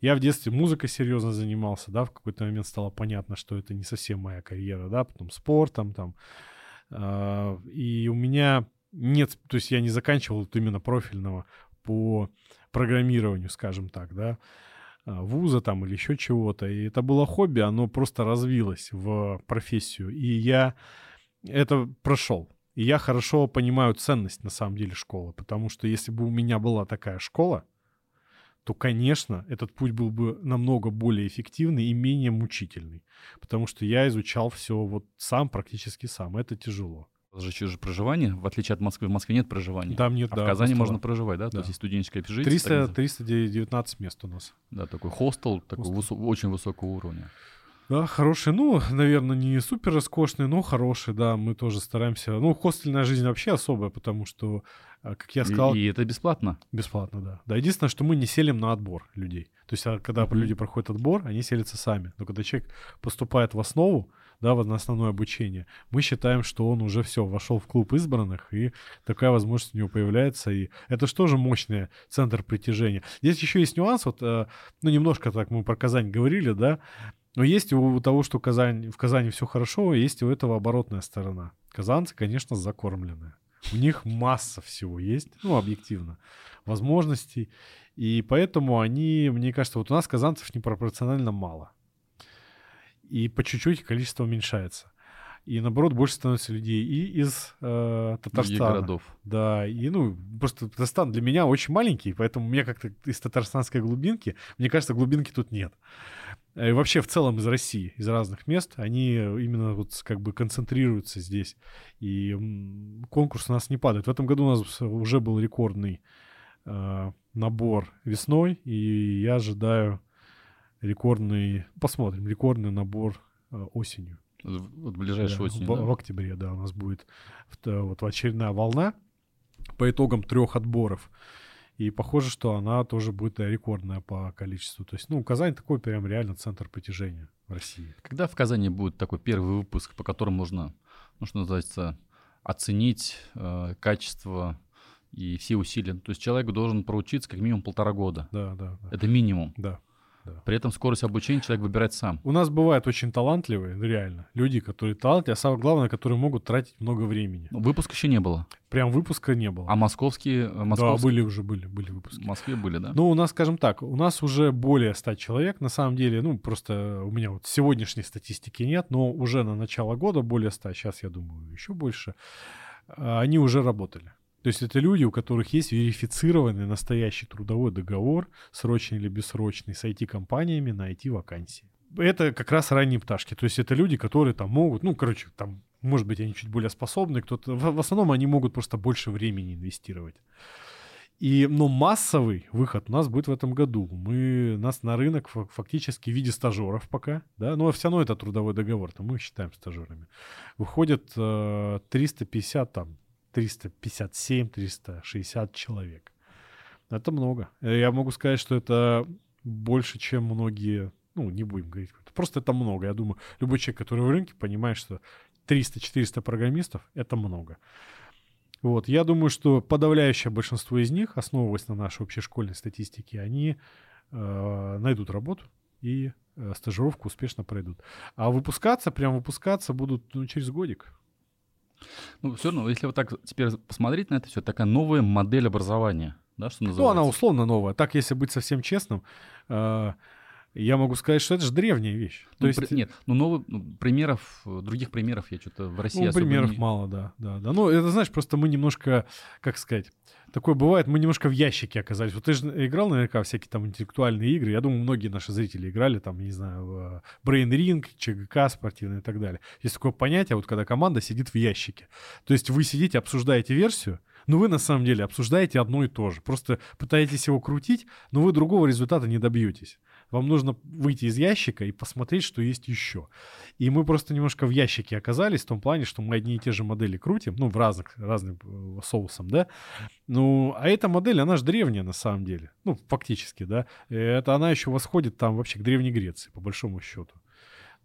Я в детстве музыкой серьезно занимался, да, в какой-то момент стало понятно, что это не совсем моя карьера, да, потом спортом там. Э, и у меня нет, то есть я не заканчивал вот именно профильного по программированию, скажем так, да, а, вуза там или еще чего-то. И это было хобби, оно просто развилось в профессию. И я это прошел. И я хорошо понимаю ценность на самом деле школы, потому что если бы у меня была такая школа, то, конечно, этот путь был бы намного более эффективный и менее мучительный. Потому что я изучал все вот сам, практически сам. Это тяжело. У же же проживание, в отличие от Москвы. В Москве нет проживания. Там нет, а да. в Казани хостела. можно проживать, да? да? То есть студенческое общежитие. 300, 319 мест у нас. Да, такой хостел, такой высо- очень высокого уровня. Да, хороший. Ну, наверное, не супер роскошный, но хороший, да. Мы тоже стараемся. Ну, хостельная жизнь вообще особая, потому что а, как я сказал... И, и это бесплатно? Бесплатно, да. Да, единственное, что мы не селим на отбор людей. То есть, а, когда mm-hmm. люди проходят отбор, они селятся сами. Но когда человек поступает в основу, да, на основное обучение, мы считаем, что он уже все, вошел в клуб избранных, и такая возможность у него появляется. И это же тоже мощный центр притяжения. Здесь еще есть нюанс, вот, э, ну, немножко так мы про Казань говорили, да, но есть у того, что Казань, в Казани все хорошо, есть у этого оборотная сторона. Казанцы, конечно, закормленные. У них масса всего есть, ну, объективно, возможностей. И поэтому они, мне кажется, вот у нас казанцев непропорционально мало. И по чуть-чуть количество уменьшается. И наоборот, больше становится людей и из э, Татарстана. городов. Да, и ну, просто Татарстан для меня очень маленький, поэтому мне как-то из татарстанской глубинки, мне кажется, глубинки тут нет. И вообще в целом из России, из разных мест, они именно вот как бы концентрируются здесь. И конкурс у нас не падает. В этом году у нас уже был рекордный э, набор весной, и я ожидаю рекордный, посмотрим, рекордный набор э, осенью. Вот ближайшей да, осенью, в, да? в октябре, да, у нас будет вот очередная волна по итогам трех отборов. И похоже, что она тоже будет рекордная по количеству. То есть, ну, Казань такой прям реально центр притяжения в России. Когда в Казани будет такой первый выпуск, по которому можно, ну, что называется, оценить э, качество и все усилия? То есть человек должен проучиться как минимум полтора года. Да, да. да. Это минимум. Да. Да. При этом скорость обучения человек выбирает сам. У нас бывают очень талантливые, ну реально, люди, которые талантливые, а самое главное, которые могут тратить много времени. Но выпуска еще не было. Прям выпуска не было. А московские? Э, московские... Да, были уже, были, были выпуски. В Москве были, да? Ну, у нас, скажем так, у нас уже более 100 человек, на самом деле, ну, просто у меня вот сегодняшней статистики нет, но уже на начало года более 100, сейчас, я думаю, еще больше, а, они уже работали. То есть это люди, у которых есть верифицированный настоящий трудовой договор, срочный или бессрочный, с IT-компаниями на IT-вакансии. Это как раз ранние пташки. То есть это люди, которые там могут, ну, короче, там, может быть, они чуть более способны, кто-то... В, в основном они могут просто больше времени инвестировать. И, но массовый выход у нас будет в этом году. Мы, нас на рынок фактически в виде стажеров пока, да, но все равно это трудовой договор, то мы их считаем стажерами. Выходит э, 350 там 357-360 человек. Это много. Я могу сказать, что это больше, чем многие, ну, не будем говорить, просто это много. Я думаю, любой человек, который в рынке, понимает, что 300-400 программистов — это много. Вот, я думаю, что подавляющее большинство из них, основываясь на нашей общешкольной статистике, они э, найдут работу и э, стажировку успешно пройдут. А выпускаться, прям выпускаться будут ну, через годик. Ну, все равно, если вот так теперь посмотреть на это все, такая новая модель образования, да, что называется? Ну, она условно новая. Так, если быть совсем честным, э, я могу сказать, что это же древняя вещь. То ну, есть... При, нет, ну новых ну, примеров, других примеров я что-то в России ну, примеров не... мало, да, да, да. Ну, это, знаешь, просто мы немножко, как сказать, такое бывает, мы немножко в ящике оказались. Вот ты же играл наверняка всякие там интеллектуальные игры. Я думаю, многие наши зрители играли там, не знаю, в Brain Ring, ЧГК спортивный и так далее. Есть такое понятие, вот когда команда сидит в ящике. То есть вы сидите, обсуждаете версию, но вы на самом деле обсуждаете одно и то же. Просто пытаетесь его крутить, но вы другого результата не добьетесь. Вам нужно выйти из ящика и посмотреть, что есть еще. И мы просто немножко в ящике оказались в том плане, что мы одни и те же модели крутим, ну, в разных, разным э, соусом, да. Ну, а эта модель, она же древняя на самом деле. Ну, фактически, да. Это она еще восходит там вообще к Древней Греции, по большому счету.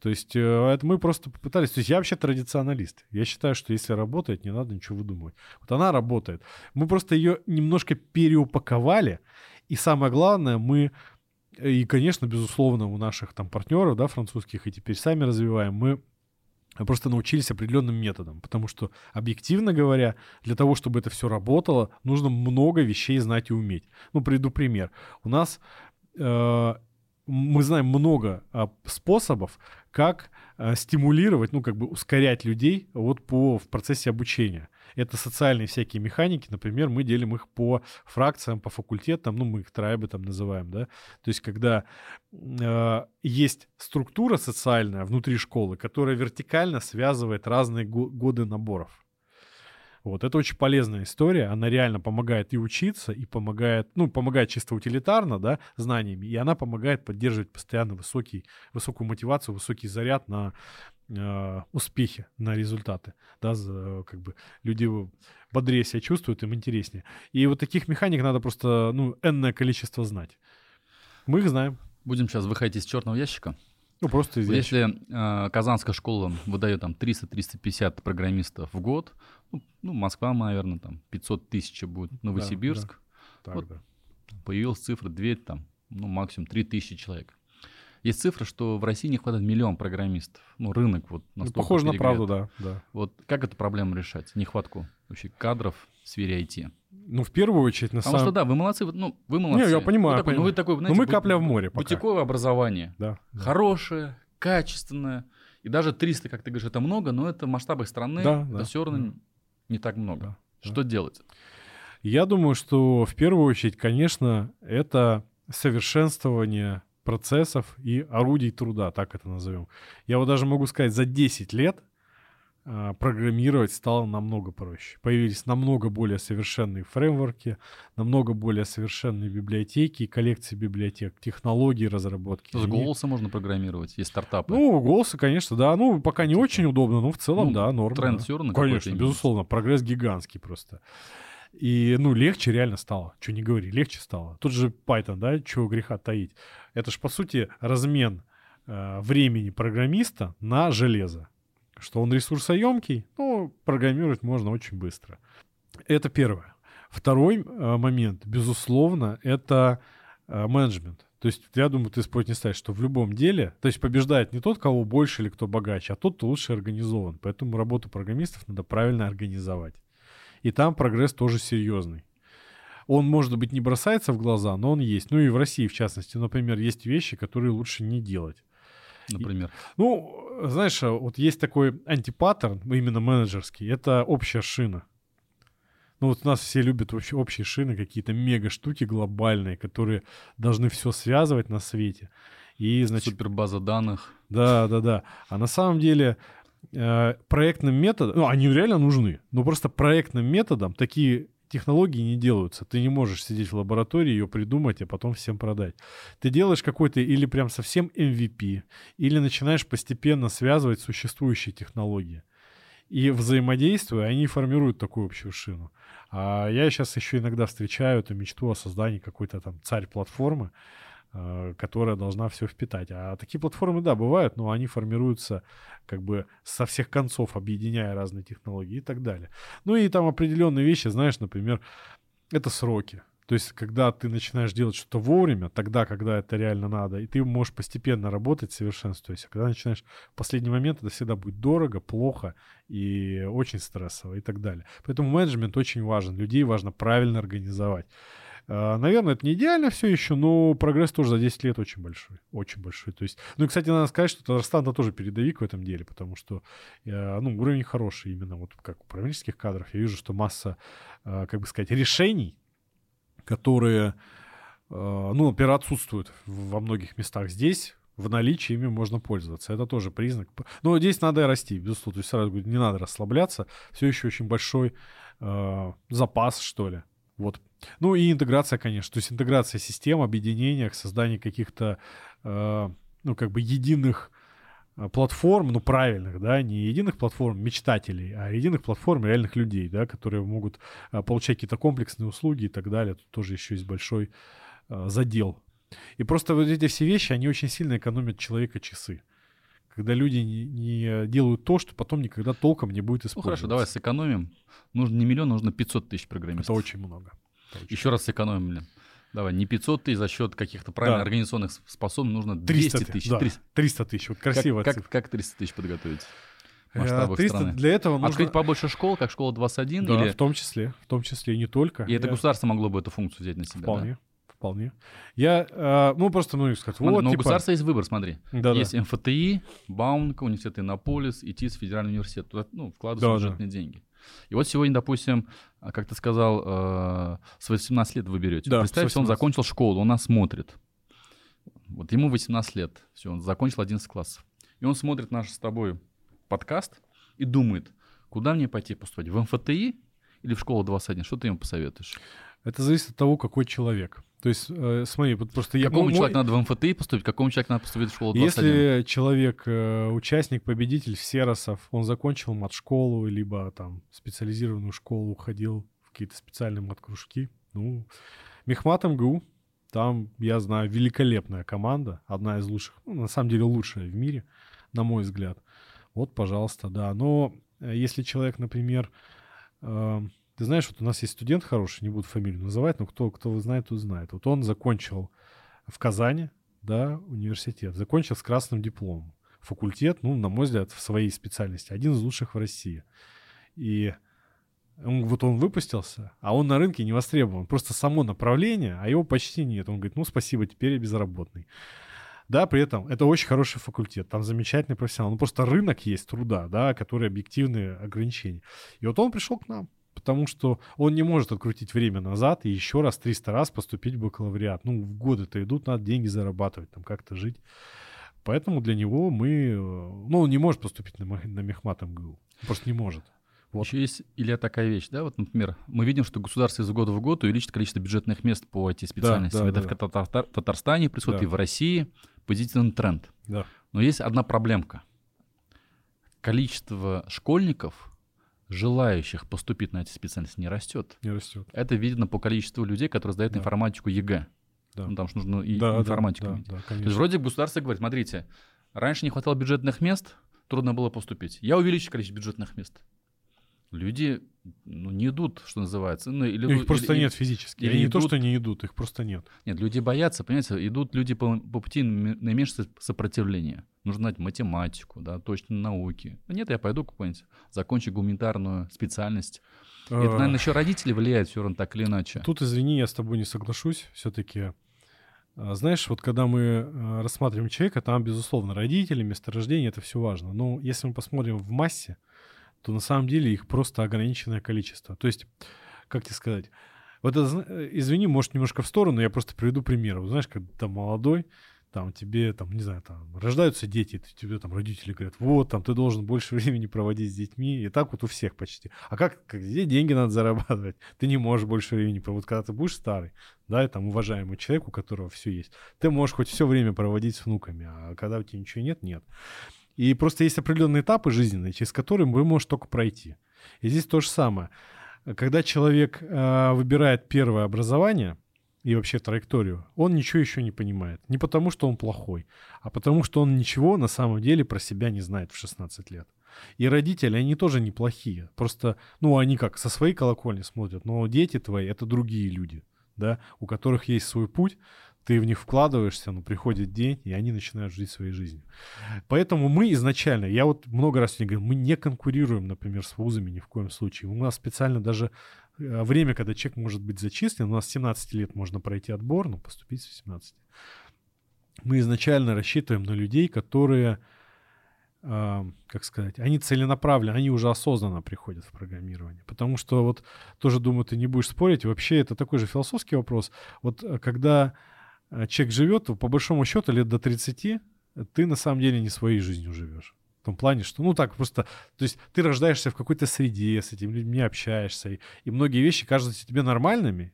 То есть э, это мы просто попытались. То есть я вообще традиционалист. Я считаю, что если работает, не надо ничего выдумывать. Вот она работает. Мы просто ее немножко переупаковали. И самое главное, мы и, конечно, безусловно, у наших там партнеров, да, французских, и теперь сами развиваем, мы просто научились определенным методам, потому что, объективно говоря, для того, чтобы это все работало, нужно много вещей знать и уметь. Ну, приведу пример. У нас э, мы знаем много э, способов, как э, стимулировать, ну, как бы ускорять людей вот по, в процессе обучения. Это социальные всякие механики, например, мы делим их по фракциям, по факультетам, ну, мы их трайбы там называем, да. То есть, когда э, есть структура социальная внутри школы, которая вертикально связывает разные го- годы наборов. Вот, это очень полезная история, она реально помогает и учиться, и помогает, ну, помогает чисто утилитарно, да, знаниями, и она помогает поддерживать постоянно высокий, высокую мотивацию, высокий заряд на э, успехи, на результаты, да, за, как бы люди бодрее себя чувствуют, им интереснее. И вот таких механик надо просто, ну, энное количество знать. Мы их знаем. Будем сейчас выходить из черного ящика. Ну, просто из Если э, Казанская школа выдает там 300-350 программистов в год, ну, ну, Москва, наверное, там 500 тысяч будет, Новосибирск. Да, да. Так, вот да. Появилась цифра 2, там, ну, максимум 3 тысячи человек. Есть цифра, что в России не хватает миллион программистов. Ну, рынок вот ну, настолько ну, Похоже перегрет. на правду, да, да. Вот как эту проблему решать? Нехватку вообще кадров в сфере IT. Ну, в первую очередь, на самом... Потому что, да, вы молодцы, ну, вы молодцы. Не, я понимаю, вы такой, понимаю. Ну, вы такой, знаете, Но мы капля в море пока. Бутиковое образование. Да. Хорошее, качественное. И даже 300, как ты говоришь, это много, но это в масштабах страны, да, это да, все равно да. Не так много. Да, что делать? Я думаю, что в первую очередь, конечно, это совершенствование процессов и орудий труда, так это назовем. Я вот даже могу сказать, за 10 лет программировать стало намного проще. Появились намного более совершенные фреймворки, намного более совершенные библиотеки, коллекции библиотек, технологии разработки. С голоса можно программировать, есть стартапы. Ну, голоса, конечно, да. Ну, пока не типа. очень удобно, но в целом, ну, да, норм. Тренд все равно Конечно, безусловно, прогресс гигантский просто. И, ну, легче реально стало. Что не говори, легче стало. Тут же Python, да, чего греха таить. Это же, по сути, размен э, времени программиста на железо что он ресурсоемкий, ну, программировать можно очень быстро. Это первое. Второй э, момент, безусловно, это э, менеджмент. То есть я думаю, ты спорить не ставишь, что в любом деле, то есть побеждает не тот, кого больше или кто богаче, а тот, кто лучше организован. Поэтому работу программистов надо правильно организовать. И там прогресс тоже серьезный. Он, может быть, не бросается в глаза, но он есть. Ну и в России, в частности, например, есть вещи, которые лучше не делать. Например? Ну, знаешь, вот есть такой антипаттерн, именно менеджерский, это общая шина. Ну вот у нас все любят вообще общие шины, какие-то мега штуки глобальные, которые должны все связывать на свете. И, значит... Супербаза данных. Да, да, да. А на самом деле э, проектным методом, ну, они реально нужны, но просто проектным методом такие технологии не делаются. Ты не можешь сидеть в лаборатории, ее придумать, а потом всем продать. Ты делаешь какой-то или прям совсем MVP, или начинаешь постепенно связывать существующие технологии. И взаимодействуя, они формируют такую общую шину. А я сейчас еще иногда встречаю эту мечту о создании какой-то там царь платформы, э, которая должна все впитать. А такие платформы, да, бывают, но они формируются как бы со всех концов, объединяя разные технологии и так далее. Ну и там определенные вещи, знаешь, например, это сроки. То есть, когда ты начинаешь делать что-то вовремя, тогда, когда это реально надо, и ты можешь постепенно работать, совершенствуясь. А когда начинаешь в последний момент, это всегда будет дорого, плохо и очень стрессово и так далее. Поэтому менеджмент очень важен. Людей важно правильно организовать. А, наверное, это не идеально все еще, но прогресс тоже за 10 лет очень большой. Очень большой. То есть, ну и, кстати, надо сказать, что Татарстан тоже передовик в этом деле, потому что э, ну, уровень хороший именно вот как управленческих кадров. Я вижу, что масса, э, как бы сказать, решений, которые, ну, например, отсутствуют во многих местах здесь, в наличии ими можно пользоваться. Это тоже признак. Но здесь надо расти, безусловно. То есть сразу говорю, не надо расслабляться. Все еще очень большой э, запас, что ли. Вот. Ну и интеграция, конечно. То есть интеграция систем, объединения, создание каких-то, э, ну, как бы единых Э, платформ, ну, правильных, да, не единых платформ мечтателей, а единых платформ реальных людей, да, которые могут э, получать какие-то комплексные услуги и так далее. Тут тоже еще есть большой э, задел. И просто вот эти все вещи, они очень сильно экономят человека часы. Когда люди не, не делают то, что потом никогда толком не будет использоваться. Ну хорошо, давай сэкономим. Нужно не миллион, нужно 500 тысяч программистов. Это очень много. Это очень Еще раз сэкономим, блин. Давай, не 500 тысяч за счет каких-то правильно да. организационных способностей, нужно 200 тысяч. Да, 300. 300 тысяч, вот красиво. Как, как, как 300 тысяч подготовить? В 300 страны. для этого нужно... Открыть побольше школ, как школа 21? Да, или... в том числе, в том числе, и не только. И это государство могло бы эту функцию взять на себя, Вполне. Да? Вполне. Я, э, ну, просто, ну, сказать, смотри, вот, Но типа... у государства есть выбор, смотри. Да, есть да. МФТИ, Бауманка, университет Иннополис, ИТИС, Федеральный университет. Туда, ну, вкладываются Да, бюджетные деньги. И вот сегодня, допустим, а, как ты сказал, э, с 18 лет вы берете. Да, Представь, с что он 18. закончил школу, он нас смотрит. Вот ему 18 лет, все, он закончил 11 классов. И он смотрит наш с тобой подкаст и думает, куда мне пойти поступать, в МФТИ или в школу 21? Что ты ему посоветуешь? Это зависит от того, какой человек. То есть, э, смотри, вот просто я... Какому мой- человеку надо в МФТИ поступить, какому человеку надо поступить в школу 21? Если человек, э, участник, победитель Серосов, он закончил мат-школу, либо там специализированную школу, уходил в какие-то специальные мат-кружки, ну, Мехмат МГУ, там, я знаю, великолепная команда, одна из лучших, ну, на самом деле лучшая в мире, на мой взгляд. Вот, пожалуйста, да. Но э, если человек, например, э, ты знаешь, вот у нас есть студент хороший, не буду фамилию называть, но кто, кто знает, тот знает. Вот он закончил в Казани, да, университет, закончил с красным дипломом. Факультет, ну, на мой взгляд, в своей специальности, один из лучших в России. И он- вот он выпустился, а он на рынке не востребован. Просто само направление, а его почти нет. Он говорит, ну, спасибо, теперь я безработный. Да, при этом это очень хороший факультет, там замечательный профессионал. Ну, просто рынок есть труда, да, который объективные ограничения. И вот он пришел к нам, потому что он не может открутить время назад и еще раз 300 раз поступить в бакалавриат. Ну, в годы-то идут, надо деньги зарабатывать, там как-то жить. Поэтому для него мы... э, Ну, он не может поступить на, на Мехмат МГУ. Просто не может. Вот. Еще есть, Илья, такая вещь, да, вот, например, мы видим, что государство из года в год увеличит количество бюджетных мест по IT-специальности. да, Это да. в Татар- Татарстане происходит Да. и в России позитивный тренд. Да. Но есть одна проблемка. Количество школьников, желающих поступить на эти специальности, не растет. Не растет. Это видно по количеству людей, которые сдают Да. информатику ЕГЭ. Да. Ну, там же нужно и Да, да, информатику да, иметь. да, То есть вроде государство говорит, смотрите, раньше не хватало бюджетных мест, трудно было поступить. Я увеличу количество бюджетных мест. Люди ну, не идут, что называется. Ну, или, Их просто или- нет физически. или Они не то, идут- что не идут, их просто нет. Нет, люди боятся, понимаете, идут люди по, по пути наиме- наименьшего сопротивления. Нужно знать математику, да, точно науки. Да нет, я пойду какую-нибудь, закончу гуманитарную специальность. Это, А, наверное, еще родители влияют все равно так или иначе. Тут, извини, я с тобой не соглашусь. Все-таки, знаешь, вот когда мы э, рассматриваем человека, там, безусловно, родители, месторождение, это все важно. Но если мы посмотрим в массе, то на самом деле их просто ограниченное количество. То есть, как тебе сказать, вот это, э, извини, может, немножко в сторону, я просто приведу пример. Вот знаешь, когда ты молодой, там тебе, там, не знаю, там, рождаются дети, тебе там родители говорят, вот, там, ты должен больше времени проводить с детьми, и так вот у всех почти. А как, как где деньги надо зарабатывать? Ты не можешь больше времени проводить, когда ты будешь старый, да, и там, уважаемый человек, у которого все есть, ты можешь хоть все время проводить с внуками, а когда у тебя ничего нет, нет. И просто есть определенные этапы жизненные, через которые вы можете только пройти. И здесь то же самое. Когда человек э, выбирает первое образование, и вообще траекторию, он ничего еще не понимает. Не потому, что он плохой, а потому, что он ничего на самом деле про себя не знает в 16 лет. И родители, они тоже неплохие. Просто, ну, они как, со своей колокольни смотрят, но дети твои — это другие люди, да, у которых есть свой путь, ты в них вкладываешься, но приходит день, и они начинают жить своей жизнью. Поэтому мы изначально, я вот много раз не говорю, мы не конкурируем, например, с вузами ни в коем случае. У нас специально даже э, время, когда человек может быть зачислен, у нас с 17 лет можно пройти отбор, но поступить с 18. Мы изначально рассчитываем на людей, которые, как сказать, они целенаправленно, они уже осознанно приходят в программирование. Потому что вот тоже, думаю, ты не будешь спорить, вообще это такой же философский вопрос. Вот э, когда человек живет, по большому счету, лет до 30, ты на самом деле не своей жизнью живешь. В том плане, что, ну так, просто, то есть ты рождаешься в какой-то среде, с этими людьми общаешься, и, и многие вещи кажутся тебе нормальными,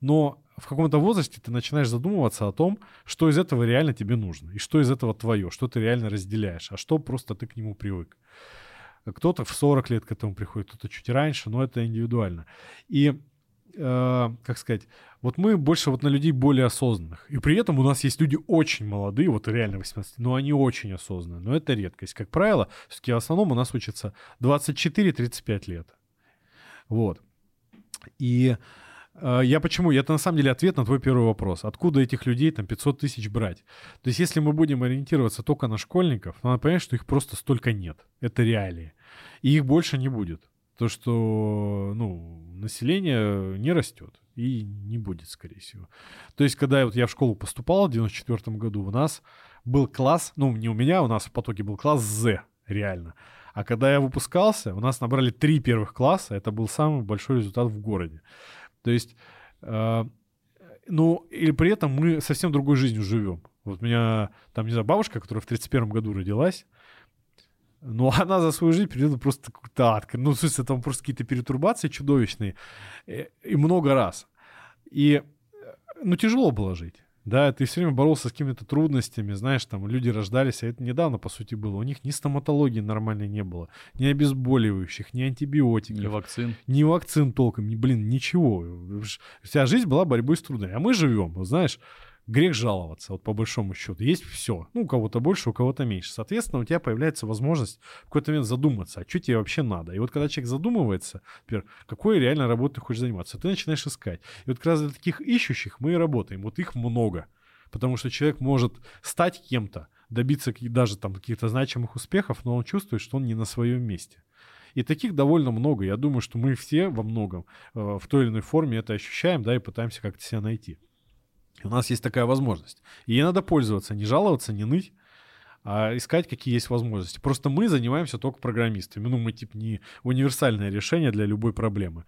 но в каком-то возрасте ты начинаешь задумываться о том, что из этого реально тебе нужно, и что из этого твое, что ты реально разделяешь, а что просто ты к нему привык. Кто-то в 40 лет к этому приходит, кто-то чуть раньше, но это индивидуально. И э, как сказать, вот мы больше вот на людей более осознанных. И при этом у нас есть люди очень молодые, вот реально 18, но они очень осознанные. Но это редкость. Как правило, все-таки в основном у нас учатся 24-35 лет. Вот. И э, я почему? Это на самом деле ответ на твой первый вопрос. Откуда этих людей там 500 тысяч брать? То есть если мы будем ориентироваться только на школьников, надо понять, что их просто столько нет. Это реалии. И их больше не будет. То, что ну, население не растет и не будет, скорее всего. То есть, когда вот я в школу поступал в 94 году, у нас был класс, ну, не у меня, у нас в потоке был класс Z, реально. А когда я выпускался, у нас набрали три первых класса, это был самый большой результат в городе. То есть, э, ну, и при этом мы совсем другой жизнью живем. Вот у меня там, не знаю, бабушка, которая в 31 году родилась, но она за свою жизнь пережила просто какой-то ад. Ну, в смысле, там просто какие-то перетурбации чудовищные. И, э, и много раз. И, э, ну, тяжело было жить. Да, ты все время боролся с какими-то трудностями, знаешь, там люди рождались, а это недавно, по сути, было. У них ни стоматологии нормальной не было, ни обезболивающих, ни антибиотиков. Ни вакцин. Ни вакцин толком, ни, блин, ничего. Вся жизнь была борьбой с трудами. А мы живем, знаешь, грех жаловаться, вот по большому счету. Есть все. Ну, у кого-то больше, у кого-то меньше. Соответственно, у тебя появляется возможность в какой-то момент задуматься, а что тебе вообще надо. И вот когда человек задумывается, например, какой реально работой ты хочешь заниматься, ты начинаешь искать. И вот как раз для таких ищущих мы и работаем. Вот их много. Потому что человек может стать кем-то, добиться даже там каких-то значимых успехов, но он чувствует, что он не на своем месте. И таких довольно много. Я думаю, что мы все во многом э, в той или иной форме это ощущаем, да, и пытаемся как-то себя найти. У нас есть такая возможность. И ей надо пользоваться, не жаловаться, не ныть, а искать, какие есть возможности. Просто мы занимаемся только программистами. Ну, мы типа не универсальное решение для любой проблемы.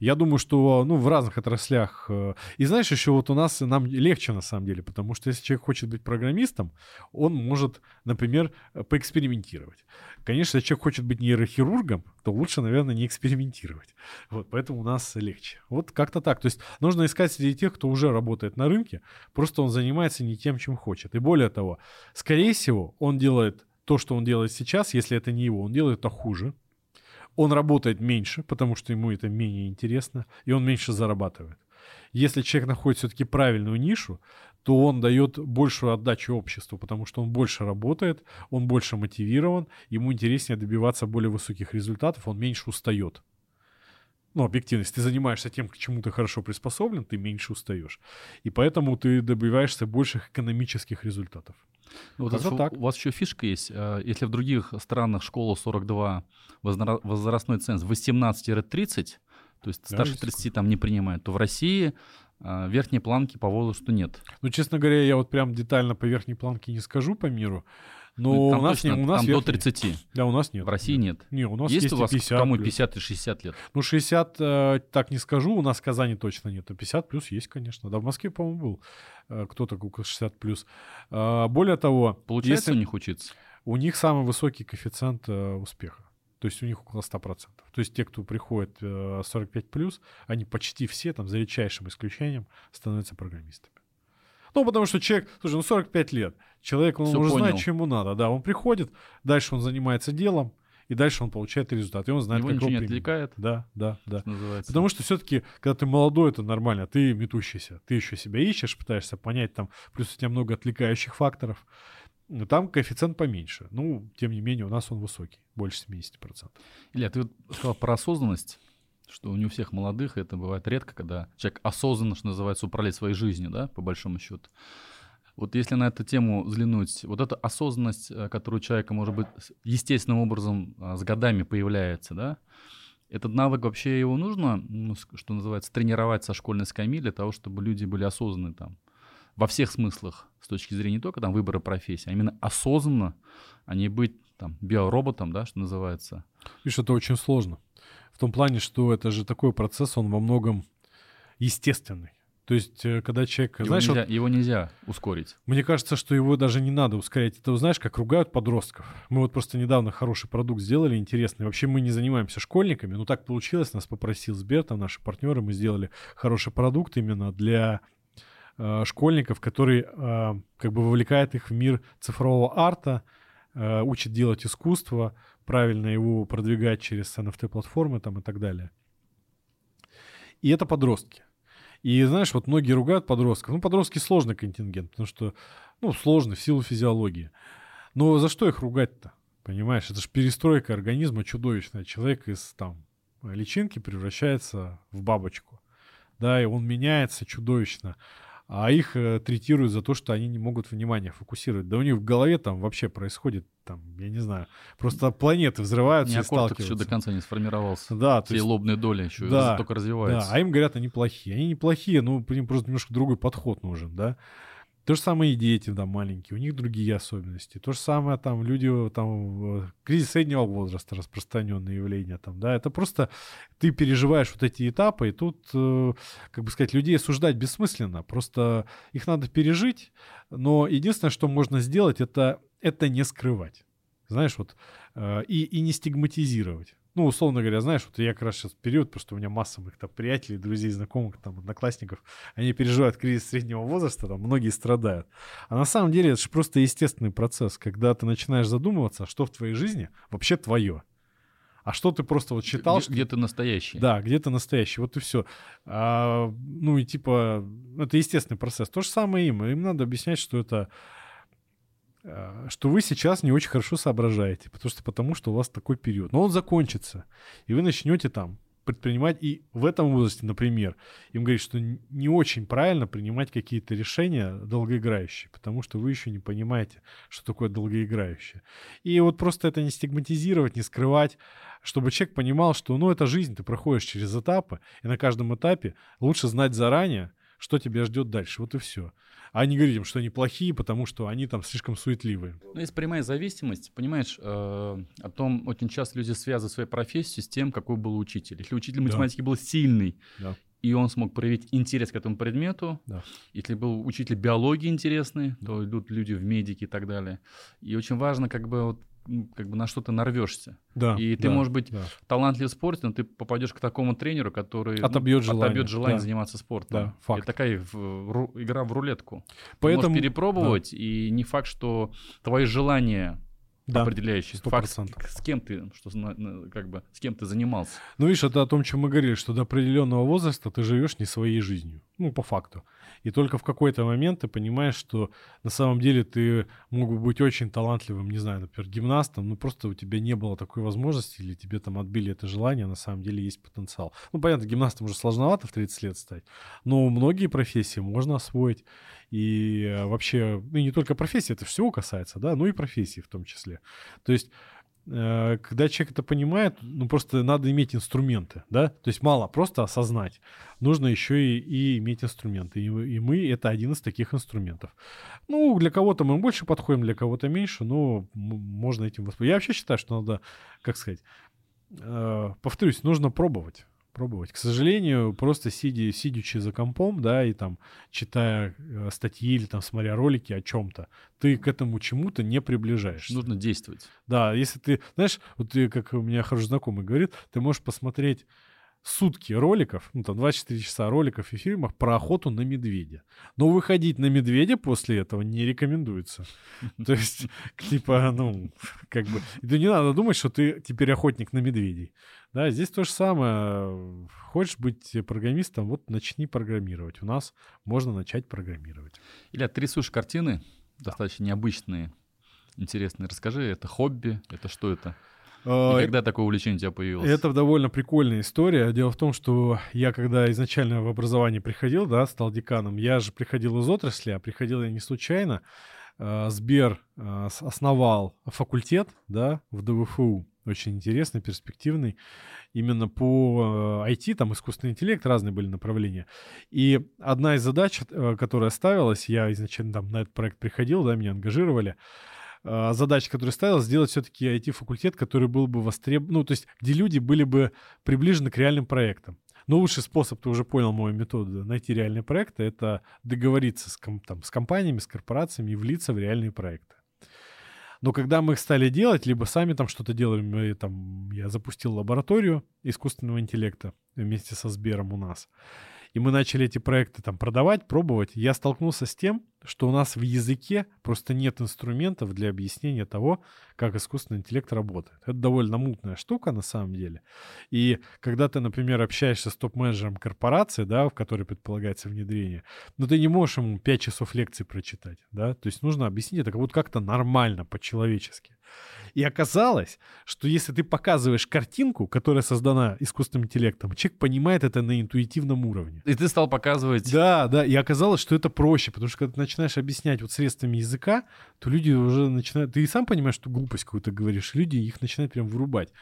Я думаю, что ну, в разных отраслях... Э, и знаешь, еще вот у нас нам легче на самом деле, потому что если человек хочет быть программистом, он может, например, поэкспериментировать. Конечно, если человек хочет быть нейрохирургом, то лучше, наверное, не экспериментировать. Вот, поэтому у нас легче. Вот как-то так. То есть нужно искать среди тех, кто уже работает на рынке, просто он занимается не тем, чем хочет. И более того, скорее всего, он делает то, что он делает сейчас, если это не его, он делает это хуже, он работает меньше, потому что ему это менее интересно, и он меньше зарабатывает. Если человек находит все-таки правильную нишу, то он дает большую отдачу обществу, потому что он больше работает, он больше мотивирован, ему интереснее добиваться более высоких результатов, он меньше устает. Ну, объективно, если ты занимаешься тем, к чему ты хорошо приспособлен, ты меньше устаешь. И поэтому ты добиваешься больших экономических результатов. Ну, вот это так. У вас еще фишка есть. Э, если в других странах школа 42, возрастной ценз 18-30, то есть старше 30 там не принимают, то в России э, верхней планки по возрасту нет. Ну, честно говоря, я вот прям детально по верхней планке не скажу по миру. Ну, там у нас, точно, не, у нас там до 30. Да, у нас нет. В России нет. Не, у нас есть, есть у вас 50 кому плюс. 50 и 60 лет? Ну, 60 э, так не скажу, у нас в Казани точно нет. А 50 плюс есть, конечно. Да, в Москве, по-моему, был э, кто-то, у 60 плюс. Э, более того... Получается если... у них учиться? У них самый высокий коэффициент э, успеха. То есть у них около 100%. То есть те, кто приходит э, 45 плюс, они почти все, там, за редчайшим исключением, становятся программистами. Ну, потому что человек, слушай, ну 45 лет, человек, он Всё уже понял. знает, чему надо, да, он приходит, дальше он занимается делом, и дальше он получает результат, и он знает, Его как ничего его не отвлекает. Да, да, да. называется. Потому что все-таки, когда ты молодой, это нормально, ты метущийся. Ты еще себя ищешь, пытаешься понять там, плюс у тебя много отвлекающих факторов. Но Там коэффициент поменьше. Ну, тем не менее, у нас он высокий, больше 70%. Илья, ты вот сказал про осознанность, что не у всех молодых это бывает редко, когда человек осознанно, что называется, управляет своей жизнью, да, по большому счету. Вот если на эту тему взглянуть, вот эта осознанность, э, которая у человека, может быть, естественным образом а, с годами появляется, да, этот навык вообще его нужно, ну, что называется, тренировать со школьной скамьи для того, чтобы люди были осознанны там во всех смыслах с точки зрения не только там выбора профессии, а именно осознанно, а не быть там биороботом, да, что называется. Видишь, это очень сложно. В том плане, что это же такой процесс, он во многом естественный. То есть, э, когда человек, Его, знаешь, вот нельзя, его нельзя ускорить. Мне кажется, что его даже не надо ускорять. Это, знаешь, как ругают подростков. Мы вот просто недавно хороший продукт сделали, интересный. Вообще мы не занимаемся школьниками, но так получилось, нас попросил Сбер, там наши партнеры, мы сделали хороший продукт именно для э, школьников, который э, как бы вовлекает их в мир цифрового арта, э, учит делать искусство, правильно его продвигать через NFT-платформы там и так далее. И это подростки. И знаешь, вот многие ругают подростков. Ну, подростки сложный контингент, потому что, ну, сложный в силу физиологии. Но за что их ругать-то? Понимаешь, это же перестройка организма чудовищная. Человек из там личинки превращается в бабочку. Да, и он меняется чудовищно. А их э, третируют за то, что они не могут внимание фокусировать. Да у них в голове там вообще происходит, там, я не знаю, просто планеты взрываются и Неокортекс еще сталкиваются. до конца не сформировался. Да, то Все есть лобные доли еще Да, только да, развиваются. а им говорят, они плохие. Они неплохие, но им просто немножко другой подход нужен, да. То же самое и дети, да, маленькие, у них другие особенности. То же самое там люди, там, э, кризис среднего возраста, распространенное явление там, да. Это просто ты переживаешь вот эти этапы, и тут, э, как бы сказать, людей осуждать бессмысленно. Просто их надо пережить, но единственное, что можно сделать, это, это не скрывать. Знаешь, вот, э, и, и не стигматизировать. Ну, условно говоря, знаешь, вот я как раз сейчас период, потому что у меня масса моих там приятелей, друзей, знакомых, там, одноклассников, они переживают кризис среднего возраста, там, многие страдают. А на самом деле это же просто естественный процесс, когда ты начинаешь задумываться, что в твоей жизни вообще твое. А что ты просто вот считал, где, что... где ты настоящий. Да, где ты настоящий, вот и все. А, ну и типа, это естественный процесс. То же самое им. Им надо объяснять, что это а, что вы сейчас не очень хорошо соображаете, потому что, потому что у вас такой период. Но он закончится, и вы начнете там предпринимать, и в этом возрасте, например, им говорить, что не очень правильно принимать какие-то решения долгоиграющие, потому что вы еще не понимаете, что такое долгоиграющее. И вот просто это не стигматизировать, не скрывать, чтобы человек понимал, что, ну, это жизнь, ты проходишь через этапы, и на каждом этапе лучше знать заранее, что тебя ждет дальше. Вот и все. А не говорить им, что они плохие, потому что они там слишком суетливые. Ну, есть прямая зависимость, понимаешь, э, о том, очень часто люди связывают свою профессию с тем, какой был учитель. Если учитель Да. математики был сильный, Да. и он смог проявить интерес к этому предмету, Да. если был учитель биологии интересный, то идут люди в медики и так далее. И очень важно, как бы, вот, как бы на что ты нарвешься. Да, И ты, да, может быть, да. талантлив в спорте, но ты попадешь к такому тренеру, который Отобьет желание, отобьет желание да. заниматься спортом. Да, факт. Это такая в- ру- игра в рулетку. Ты Поэтому... можешь перепробовать, и не факт, что твои желания Да. определяющие. сто Факт, процентов. с кем ты, что, как бы, с кем ты занимался. Ну, видишь, это о том, чем мы говорили, что до определенного возраста ты живешь не своей жизнью. Ну, по факту. И только в какой-то момент ты понимаешь, что на самом деле ты мог бы быть очень талантливым, не знаю, например, гимнастом, но просто у тебя не было такой возможности, или тебе там отбили это желание, а на самом деле есть потенциал. Ну, понятно, гимнастом уже сложновато в 30 лет стать, но многие профессии можно освоить. И вообще, ну, и не только профессии, это всего касается, да, ну и профессии в том числе. То есть когда человек это понимает, ну просто надо иметь инструменты, да, то есть мало просто осознать, нужно еще и, и иметь инструменты, и, и мы это один из таких инструментов. Ну, для кого-то мы больше подходим, для кого-то меньше, но можно этим воспользоваться. Я вообще считаю, что надо, как сказать, э, повторюсь, нужно пробовать. Пробовать. К сожалению, просто сидя, сидячи за компом, да, и там читая э, статьи или там смотря ролики о чем-то, ты к этому чему-то не приближаешься. Нужно действовать. Да, если ты, знаешь, вот ты, как у меня хороший знакомый говорит, ты можешь посмотреть сутки роликов, ну там 24 часа роликов и фильмов про охоту на медведя. Но выходить на медведя после этого не рекомендуется. То есть, типа, ну, как бы, да не надо думать, что ты теперь охотник на медведей. Да, здесь то же самое. Хочешь быть программистом, вот начни программировать. У нас можно начать программировать. Или ты рисуешь картины, достаточно необычные, интересные. Расскажи, это хобби, это что это? И а, когда такое увлечение у тебя появилось? Это довольно прикольная история. Дело в том, что я когда изначально в образование приходил, да, стал деканом, я же приходил из отрасли, а приходил я не случайно. А, Сбер а, основал факультет, да, в ДВФУ, очень интересный, перспективный, именно по IT, там искусственный интеллект, разные были направления. И одна из задач, э, которая ставилась, я изначально там на этот проект приходил, да, меня ангажировали, а, задача, которую ставил, сделать все-таки IT-факультет, который был бы востребован, ну, то есть где люди были бы приближены к реальным проектам. Но лучший способ, ты уже понял мою методу, найти реальные проекты, это договориться с, там, с компаниями, с корпорациями и влиться в реальные проекты. Но когда мы их стали делать, либо сами там что-то делали, мы, там, я запустил лабораторию искусственного интеллекта вместе со Сбером у нас, и мы начали эти проекты там продавать, пробовать, я столкнулся с тем, что у нас в языке просто нет инструментов для объяснения того, как искусственный интеллект работает. Это довольно мутная штука на самом деле. И когда ты, например, общаешься с топ-менеджером корпорации, да, в которой предполагается внедрение, но ты не можешь ему 5 часов лекции прочитать, да, то есть нужно объяснить это как будто как-то нормально, по-человечески. И оказалось, что если ты показываешь картинку, которая создана искусственным интеллектом, человек понимает это на интуитивном уровне. И ты стал показывать... Да, да, и оказалось, что это проще, потому что когда ты начинаешь объяснять вот средствами языка, то люди уже начинают... Ты и сам понимаешь, что глупость какую-то говоришь, люди их начинают прям вырубать.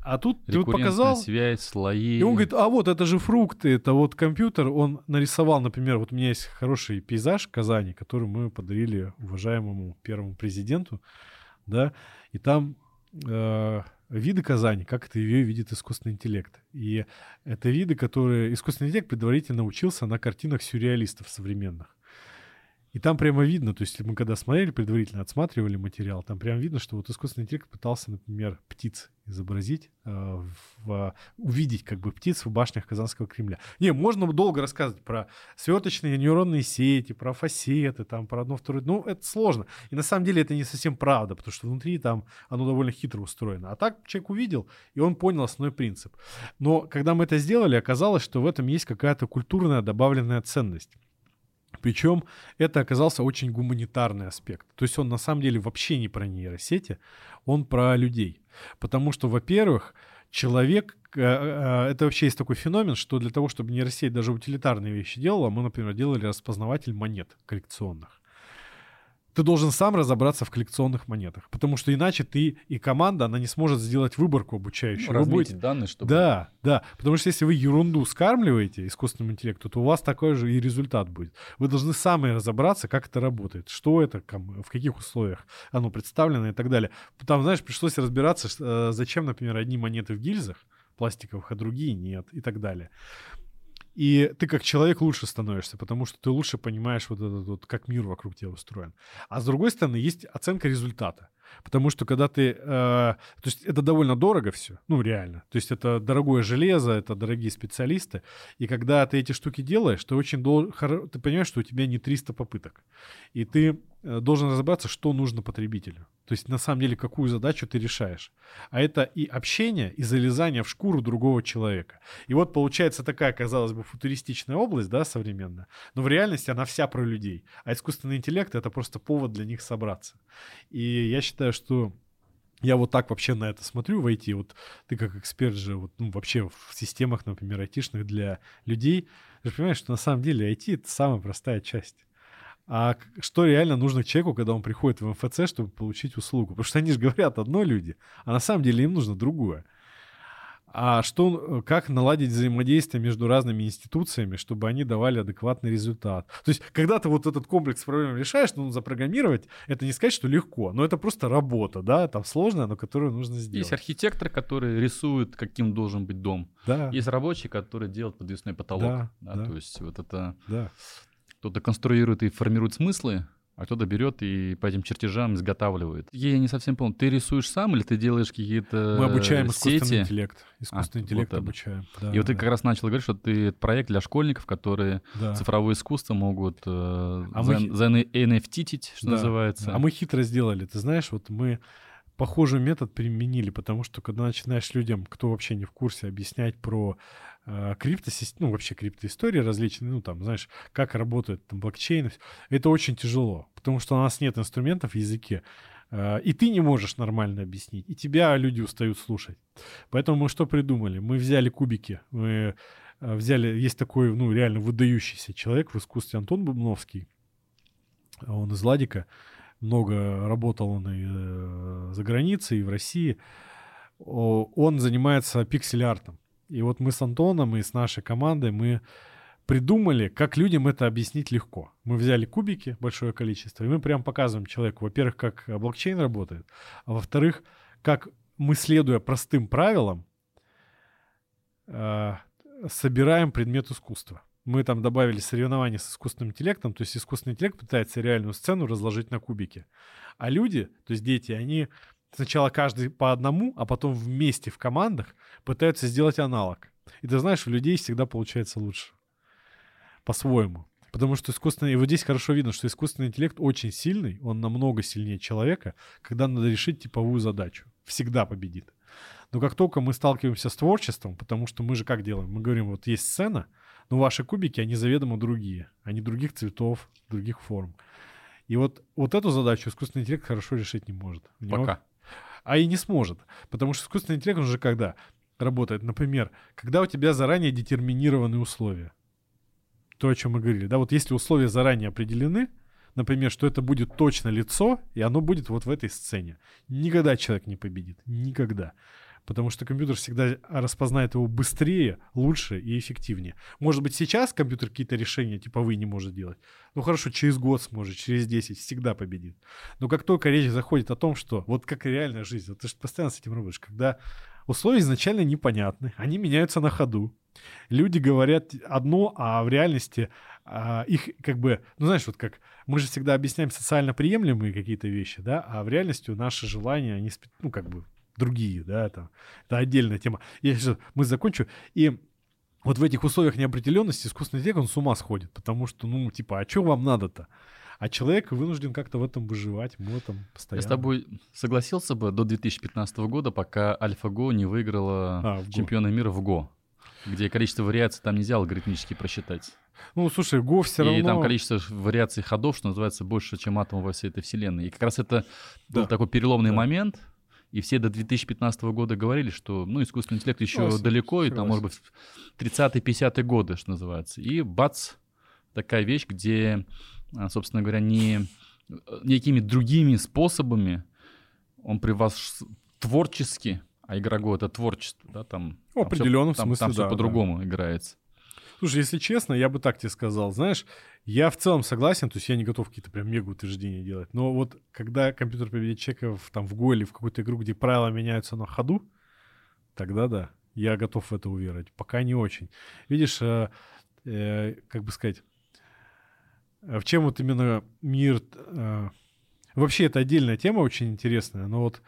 А тут ты вот показал... связь, слои. И он говорит, а вот это же фрукты, это вот компьютер. Он нарисовал, например, вот у меня есть хороший пейзаж Казани, который мы подарили уважаемому первому президенту, да, и там э, виды Казани, как это ее видит искусственный интеллект. И это виды, которые искусственный интеллект предварительно учился на картинах сюрреалистов современных. И там прямо видно, то есть мы когда смотрели, предварительно отсматривали материал, там прямо видно, что вот искусственный интеллект пытался, например, птиц изобразить, э, в, увидеть как бы птиц в башнях Казанского Кремля. Не, можно долго рассказывать про сверточные нейронные сети, про фасеты, там, про одно, второе. Ну, это сложно. И на самом деле это не совсем правда, потому что внутри там оно довольно хитро устроено. А так человек увидел, и он понял основной принцип. Но когда мы это сделали, оказалось, что в этом есть какая-то культурная добавленная ценность. Причем это оказался очень гуманитарный аспект. То есть он на самом деле вообще не про нейросети, он про людей. Потому что, во-первых, человек, э, э, это вообще есть такой феномен, что для того, чтобы нейросеть даже утилитарные вещи делала, мы, например, делали распознаватель монет коллекционных ты должен сам разобраться в коллекционных монетах, потому что иначе ты и команда, она не сможет сделать выборку обучающую. Ну, будете... данные, чтобы... Да, да, потому что если вы ерунду скармливаете искусственному интеллекту, то у вас такой же и результат будет. Вы должны сами разобраться, как это работает, что это, в каких условиях оно представлено и так далее. Там, знаешь, пришлось разбираться, э, зачем, например, одни монеты в гильзах пластиковых, а другие нет и так далее. И ты как человек лучше становишься, потому что ты лучше понимаешь вот этот вот, как мир вокруг тебя устроен. А с другой стороны, есть оценка результата. Потому что когда ты... Э, то есть это довольно дорого все, ну реально. То есть это дорогое железо, это дорогие специалисты. И когда ты эти штуки делаешь, ты очень дол... ты понимаешь, что у тебя не 300 попыток. И ты Э, должен разобраться, что нужно потребителю. То есть на самом деле какую задачу ты решаешь. А это и общение, и залезание в шкуру другого человека. И вот получается такая, казалось бы, футуристичная область, да, современная, но в реальности она вся про людей. А искусственный интеллект — это просто повод для них собраться. И я считаю, что я вот так вообще на это смотрю в IT. Вот ты как эксперт же вот, ну, вообще в системах, например, айтишных для людей. Ты же понимаешь, что на самом деле IT — это самая простая часть а что реально нужно человеку, когда он приходит в МФЦ, чтобы получить услугу. Потому что они же говорят одно люди, а на самом деле им нужно другое. А что, как наладить взаимодействие между разными институциями, чтобы они давали адекватный результат? То есть, когда ты вот этот комплекс проблем решаешь, ну, запрограммировать, это не сказать, что легко, но это просто работа, да, там сложная, но которую нужно сделать. Есть архитектор, который рисует, каким должен быть дом. Да. Есть рабочий, который делает подвесной потолок. Да, да, да. То есть, вот это... Да кто-то конструирует и формирует смыслы, а кто-то берет и по этим чертежам изготавливает. Я не совсем понял, ты рисуешь сам или ты делаешь какие-то Мы обучаем сети? искусственный интеллект. Искусственный а, интеллект вот обучаем. Да, и вот ты как раз начал говорить, что ты проект для школьников, которые да. цифровое искусство могут э, а за, мы... за NFT, что да. называется. А мы хитро сделали. Ты знаешь, вот мы похожий метод применили, потому что когда начинаешь людям, кто вообще не в курсе, объяснять про э, криптосистемы, ну, вообще криптоистории различные, ну, там, знаешь, как работает там блокчейн, это очень тяжело, потому что у нас нет инструментов в языке, э, и ты не можешь нормально объяснить, и тебя люди устают слушать. Поэтому мы что придумали? Мы взяли кубики, мы э, взяли, есть такой, ну, реально выдающийся человек в искусстве Антон Бубновский, он из Ладика, много работал он и э, за границей, и в России. Он занимается пиксель-артом. И вот мы с Антоном и с нашей командой мы придумали, как людям это объяснить легко. Мы взяли кубики, большое количество, и мы прям показываем человеку, во-первых, как блокчейн работает, а во-вторых, как мы, следуя простым правилам, э, собираем предмет искусства мы там добавили соревнования с искусственным интеллектом, то есть искусственный интеллект пытается реальную сцену разложить на кубики. А люди, то есть дети, они сначала каждый по одному, а потом вместе в командах пытаются сделать аналог. И ты знаешь, у людей всегда получается лучше. По-своему. Потому что искусственный... И вот здесь хорошо видно, что искусственный интеллект очень сильный, он намного сильнее человека, когда надо решить типовую задачу. Всегда победит. Но как только мы сталкиваемся с творчеством, потому что мы же как делаем? Мы говорим, вот есть сцена, но ваши кубики, они заведомо другие. Они других цветов, других форм. И вот, вот эту задачу искусственный интеллект хорошо решить не может. Пока. А и не сможет. Потому что искусственный интеллект, он же когда работает? Например, когда у тебя заранее детерминированы условия. То, о чем мы говорили. Да, вот если условия заранее определены, например, что это будет точно лицо, и оно будет вот в этой сцене. Никогда человек не победит. Никогда потому что компьютер всегда распознает его быстрее, лучше и эффективнее. Может быть, сейчас компьютер какие-то решения типовые не может делать. Ну хорошо, через год сможет, через 10 всегда победит. Но как только речь заходит о том, что вот как реальная жизнь, вот ты же постоянно с этим работаешь, когда условия изначально непонятны, они меняются на ходу. Люди говорят одно, а в реальности а, их как бы, ну знаешь, вот как мы же всегда объясняем социально приемлемые какие-то вещи, да, а в реальности наши желания, они, ну как бы другие, да, там, это отдельная тема. Я сейчас, мы закончу, и вот в этих условиях неопределенности искусственный интеллект, он с ума сходит, потому что, ну, типа, а что вам надо-то? А человек вынужден как-то в этом выживать, мы в этом постоянно. Я с тобой согласился бы до 2015 года, пока AlphaGo не выиграла а, чемпиона мира в Go, где количество вариаций там нельзя алгоритмически просчитать. Ну, слушай, Go все равно... И там количество вариаций ходов, что называется, больше, чем атомов во всей этой вселенной. И как раз это да. был такой переломный да. момент, и все до 2015 года говорили, что ну, искусственный интеллект еще Согласен. далеко, и там, может быть, 30-50-е годы, что называется. И бац, такая вещь, где, а, собственно говоря, не никакими другими способами он при вас творчески, а игра Го — это творчество, да, там... В определенном смысле, там, там да, все по-другому да. играется. Слушай, если честно, я бы так тебе сказал, знаешь, я в целом согласен, то есть я не готов какие-то прям мега утверждения делать, но вот когда компьютер победит человека в, там, в Go или в какую-то игру, где правила меняются на ходу, тогда да, я готов в это уверовать. Пока не очень. Видишь, э, э, как бы сказать, э, в чем вот именно мир... Э, вообще, это отдельная тема очень интересная, но вот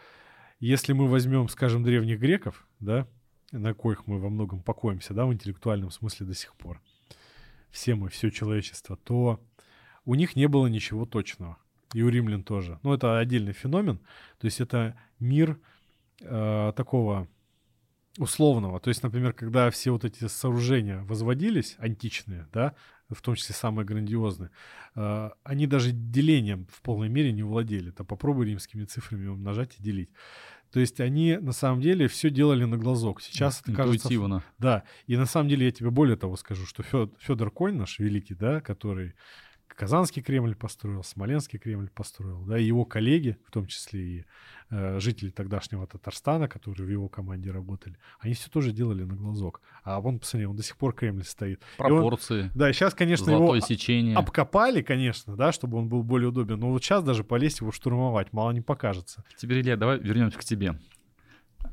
если мы возьмем, скажем, древних греков, да, на коих мы во многом покоимся, да, в интеллектуальном смысле до сих пор, все мы, все человечество, то у них не было ничего точного. И у римлян тоже. Но это отдельный феномен. То есть это мир э, такого условного. То есть, например, когда все вот эти сооружения возводились, античные, да, в том числе самые грандиозные, э, они даже делением в полной мере не владели. То попробуй римскими цифрами умножать и делить. То есть они на самом деле все делали на глазок. Сейчас это кажется... Да. И на самом деле я тебе более того скажу, что Федор Конь наш великий, да, который Казанский Кремль построил, Смоленский Кремль построил, да, и его коллеги, в том числе и э, жители тогдашнего Татарстана, которые в его команде работали, они все тоже делали на глазок. А вон, посмотри, он до сих пор Кремль стоит. Пропорции. он, да, сейчас, конечно, его сечение. обкопали, конечно, да, чтобы он был более удобен, но вот сейчас даже полезть его штурмовать мало не покажется. Теперь, Илья, давай вернемся к тебе.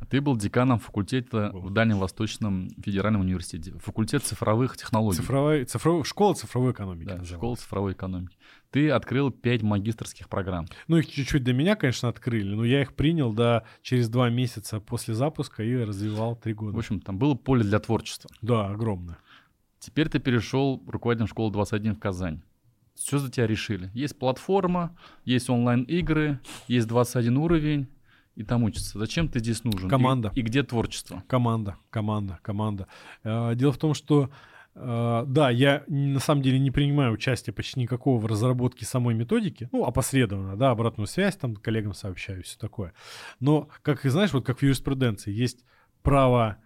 Ты был деканом факультета был. в Дальнем Восточном федеральном университете. Факультет цифровых технологий. Цифровой, цифровой, школа цифровой экономики. Да, школа цифровой экономики. Ты открыл пять магистрских программ. Ну, их чуть-чуть до меня, конечно, открыли, но я их принял, да, через два месяца после запуска и развивал три года. В общем, там было поле для творчества. Да, огромное. Теперь ты перешел руководителем школы 21 в Казань. Что за тебя решили? Есть платформа, есть онлайн-игры, есть 21 уровень, и там учатся. Зачем ты здесь нужен? Команда. И, и где творчество? Команда, команда, команда. Э, дело в том, что э, да, я на самом деле не принимаю участие почти никакого в разработке самой методики, ну, опосредованно, да, обратную связь там коллегам сообщаю, все такое. Но, как и знаешь, вот как в юриспруденции есть право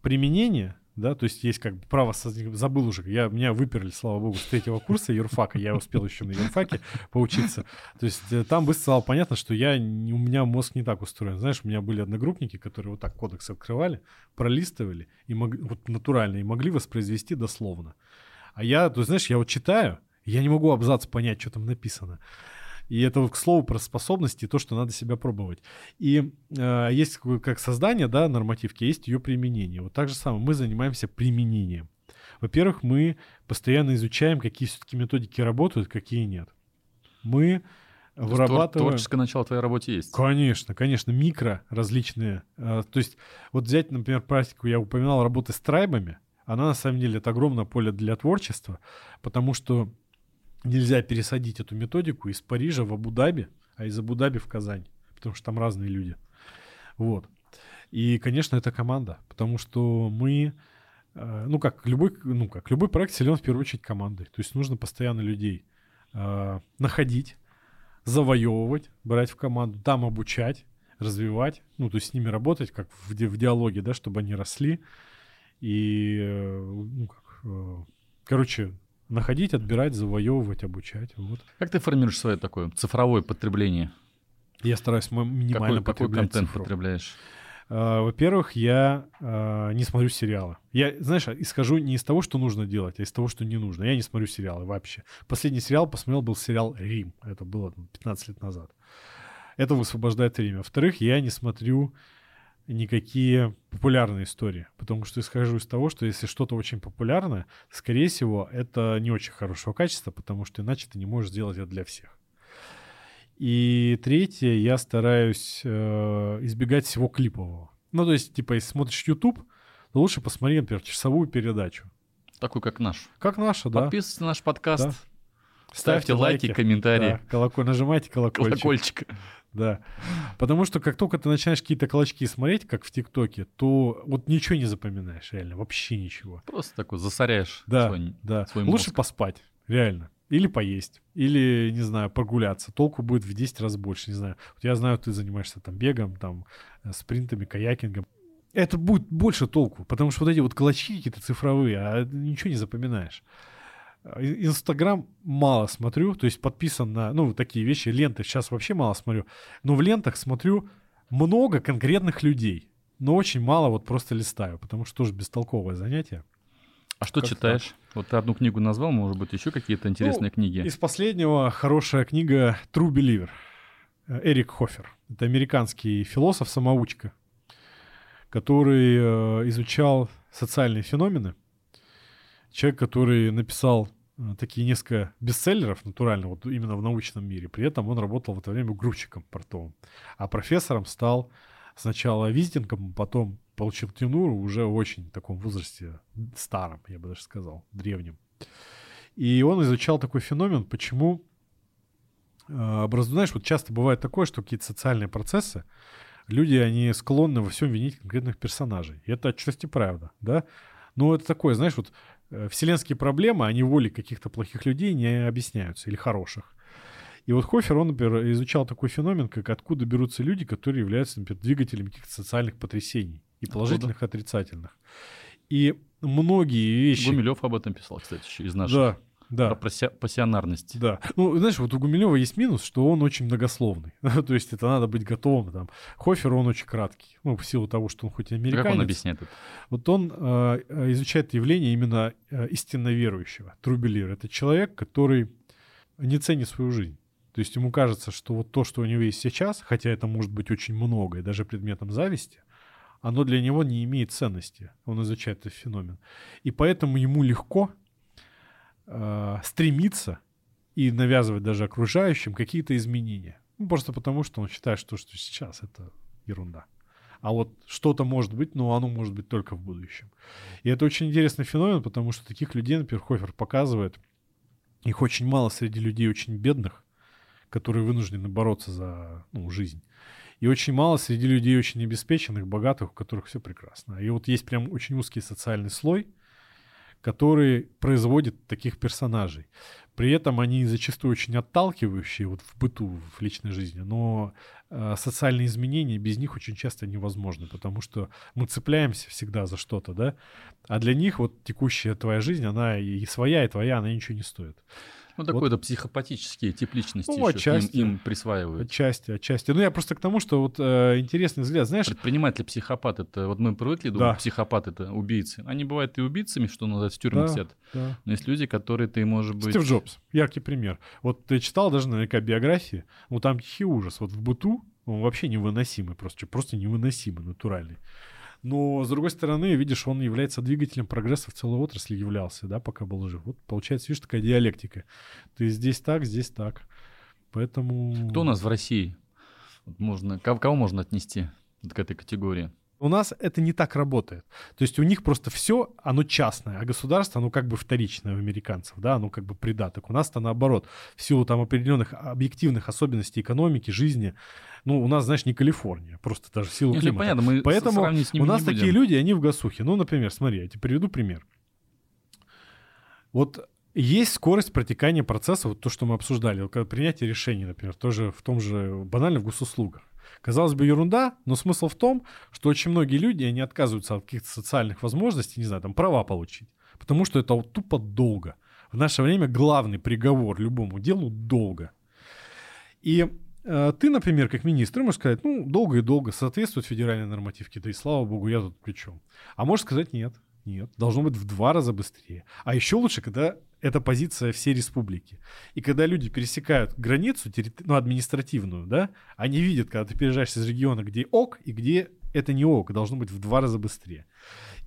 применения, да, то есть есть как бы право, забыл уже, я, меня выперли, слава богу, с третьего курса юрфака, я успел еще на юрфаке поучиться, то есть э, там быстро стало понятно, что я, у меня мозг не так устроен, знаешь, у меня были одногруппники, которые вот так кодекс открывали, пролистывали, и мог, вот натурально, и могли воспроизвести дословно, а я, то есть, знаешь, я вот читаю, я не могу абзац понять, что там написано, и это, к слову, про способности, то, что надо себя пробовать. И э, есть как создание, да, нормативки, есть ее применение. Вот так же самое, мы занимаемся применением. Во-первых, мы постоянно изучаем, какие все-таки методики работают, какие нет. Мы то вырабатываем... Творческое начало в твоей работе есть? Конечно, конечно, микро различные. Э, то есть вот взять, например, практику, я упоминал работы с трайбами, она на самом деле это огромное поле для творчества, потому что нельзя пересадить эту методику из Парижа в Абу-Даби, а из Абу-Даби в Казань, потому что там разные люди. Вот. И, конечно, это команда, потому что мы, э, ну как любой, ну как любой проект силен в первую очередь командой. То есть нужно постоянно людей э, находить, завоевывать, брать в команду, там обучать, развивать, ну то есть с ними работать, как в, в диалоге, да, чтобы они росли. И, э, ну как, короче, находить, отбирать, завоевывать, обучать. Вот. Как ты формируешь свое такое цифровое потребление? Я стараюсь минимально какой, какой контент цифру. потребляешь? Uh, во-первых, я uh, не смотрю сериалы. Я, знаешь, исхожу не из того, что нужно делать, а из того, что не нужно. Я не смотрю сериалы вообще. Последний сериал посмотрел был сериал «Рим». Это было 15 лет назад. Это высвобождает время. Во-вторых, я не смотрю никакие популярные истории, потому что исхожу из того, что если что-то очень популярное, скорее всего, это не очень хорошего качества, потому что иначе ты не можешь сделать это для всех. И третье, я стараюсь э, избегать всего клипового. Ну, то есть, типа, если смотришь YouTube, то лучше посмотри, например, часовую передачу. Такую, как наш. Как наша, да. Подписывайтесь на наш подкаст. Да. Ставьте, Ставьте лайки, лайки, комментарии. Да, колоколь, нажимайте колокольчик. Колокольчик. Да. Потому что как только ты начинаешь какие-то колочки смотреть, как в ТикТоке, то вот ничего не запоминаешь, реально, вообще ничего. Просто такой засоряешь да, свой, да. свой Лучше поспать, реально. Или поесть, или, не знаю, прогуляться. Толку будет в 10 раз больше, не знаю. Вот я знаю, ты занимаешься там бегом, там, э, спринтами, каякингом. Это будет больше толку, потому что вот эти вот колочки какие-то цифровые, а ничего не запоминаешь. Инстаграм мало смотрю, то есть подписан на, ну, такие вещи, ленты сейчас вообще мало смотрю, но в лентах смотрю много конкретных людей, но очень мало вот просто листаю, потому что тоже бестолковое занятие. А что как читаешь? Так? Вот ты одну книгу назвал, может быть, еще какие-то интересные ну, книги? Из последнего хорошая книга True Believer. Э, Эрик Хофер. Это американский философ-самоучка, который э, изучал социальные феномены человек, который написал такие несколько бестселлеров, натурально, вот именно в научном мире. При этом он работал в это время грузчиком портовым. А профессором стал сначала визитингом, потом получил тенуру уже в очень таком возрасте, старом, я бы даже сказал, древнем. И он изучал такой феномен, почему э, образу, знаешь, вот часто бывает такое, что какие-то социальные процессы, люди, они склонны во всем винить конкретных персонажей. И это отчасти правда, да? Но это такое, знаешь, вот Э, вселенские проблемы, они волей каких-то плохих людей не объясняются, или хороших. И вот Хофер, он, например, изучал такой феномен, как откуда берутся люди, которые являются, например, двигателями каких-то социальных потрясений, и положительных, и отрицательных. И многие вещи... Гумилев об этом писал, кстати, еще из наших. Да, да. Про пассионарность. Да. Ну, знаешь, вот у Гумилева есть минус, что он очень многословный. То есть это надо быть готовым. Там. Хофер, он очень краткий. Ну, в силу того, что он хоть и американец. Как он объясняет это? Вот он э, изучает явление именно э, истинно верующего. Трубелир. Это человек, который не ценит свою жизнь. То есть ему кажется, что вот то, что у него есть сейчас, хотя это может быть очень много и даже предметом зависти, оно для него не имеет ценности. Он изучает этот феномен. И поэтому ему легко э, стремиться и навязывать даже окружающим какие-то изменения. Ну, просто потому, что он считает, что, что сейчас это ерунда. А вот что-то может быть, но оно может быть только в будущем. И это очень интересный феномен, потому что таких людей, например, Хофер показывает, их очень мало среди людей очень бедных, которые вынуждены бороться за ну, жизнь. И очень мало среди людей очень обеспеченных, богатых, у которых все прекрасно. И вот есть прям очень узкий социальный слой, который производит таких персонажей. При этом они зачастую очень отталкивающие вот в быту, в личной жизни, но э, социальные изменения без них очень часто невозможны, потому что мы цепляемся всегда за что-то, да, а для них вот текущая твоя жизнь, она и своя, и твоя, она ничего не стоит. Ну, такой-то вот. психопатический тип личности ну, отчасти, им, им присваивают. Отчасти, отчасти. Ну, я просто к тому, что вот э, интересный взгляд, знаешь... Предприниматель, психопат, это... Вот мы привыкли думать, да. психопат — это убийцы. Они бывают и убийцами, что называется, в тюрьмах да, сидят. Да. Но есть люди, которые ты, может быть... Стив Джобс, яркий пример. Вот ты читал даже наверняка биографии, ну, там тихий ужас. Вот в быту он вообще невыносимый просто, просто невыносимый, натуральный. Но, с другой стороны, видишь, он является двигателем прогресса в целой отрасли, являлся, да, пока был жив. Вот получается, видишь, такая диалектика. Ты здесь так, здесь так. Поэтому... Кто у нас в России? Можно, кого можно отнести к этой категории? У нас это не так работает. То есть у них просто все, оно частное, а государство, оно как бы вторичное у американцев, да, оно как бы придаток. У нас-то наоборот, в силу там определенных объективных особенностей экономики, жизни, ну, у нас, знаешь, не Калифорния, просто даже в силу Нет, климата. Понятно, мы Поэтому у нас такие люди, они в гасухе. Ну, например, смотри, я тебе приведу пример. Вот есть скорость протекания процесса, вот то, что мы обсуждали, вот, принятие решений, например, тоже в том же, банально в госуслугах. Казалось бы, ерунда, но смысл в том, что очень многие люди, они отказываются от каких-то социальных возможностей, не знаю, там, права получить. Потому что это вот тупо долго. В наше время главный приговор любому делу долго. И э, ты, например, как министр, можешь сказать, ну, долго и долго, соответствует федеральной нормативке, да и слава богу, я тут при чем. А можешь сказать нет. Нет, должно быть в два раза быстрее. А еще лучше, когда это позиция всей республики. И когда люди пересекают границу, ну, административную, да, они видят, когда ты переезжаешь из региона, где ок и где это не ок, должно быть в два раза быстрее.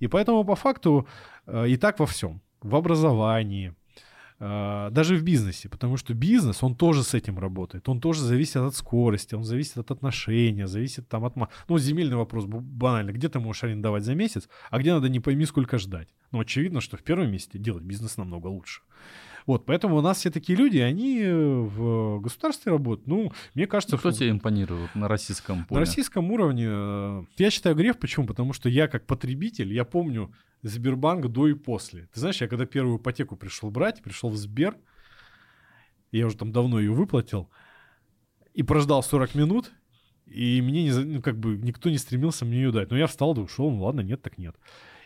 И поэтому по факту э, и так во всем. В образовании, даже в бизнесе, потому что бизнес, он тоже с этим работает, он тоже зависит от скорости, он зависит от отношения, зависит там от... Ну, земельный вопрос банально, где ты можешь арендовать за месяц, а где надо не пойми сколько ждать. Ну, очевидно, что в первом месте делать бизнес намного лучше. Вот, поэтому у нас все такие люди, они в государстве работают. Ну, мне кажется... Ну, кто тебе импонирует на российском поле? На российском уровне э, я считаю грех. Почему? Потому что я как потребитель, я помню Сбербанк до и после. Ты знаешь, я когда первую ипотеку пришел брать, пришел в Сбер, я уже там давно ее выплатил, и прождал 40 минут, и мне не, ну, как бы никто не стремился мне ее дать. Но я встал да ушел, ну ладно, нет так нет.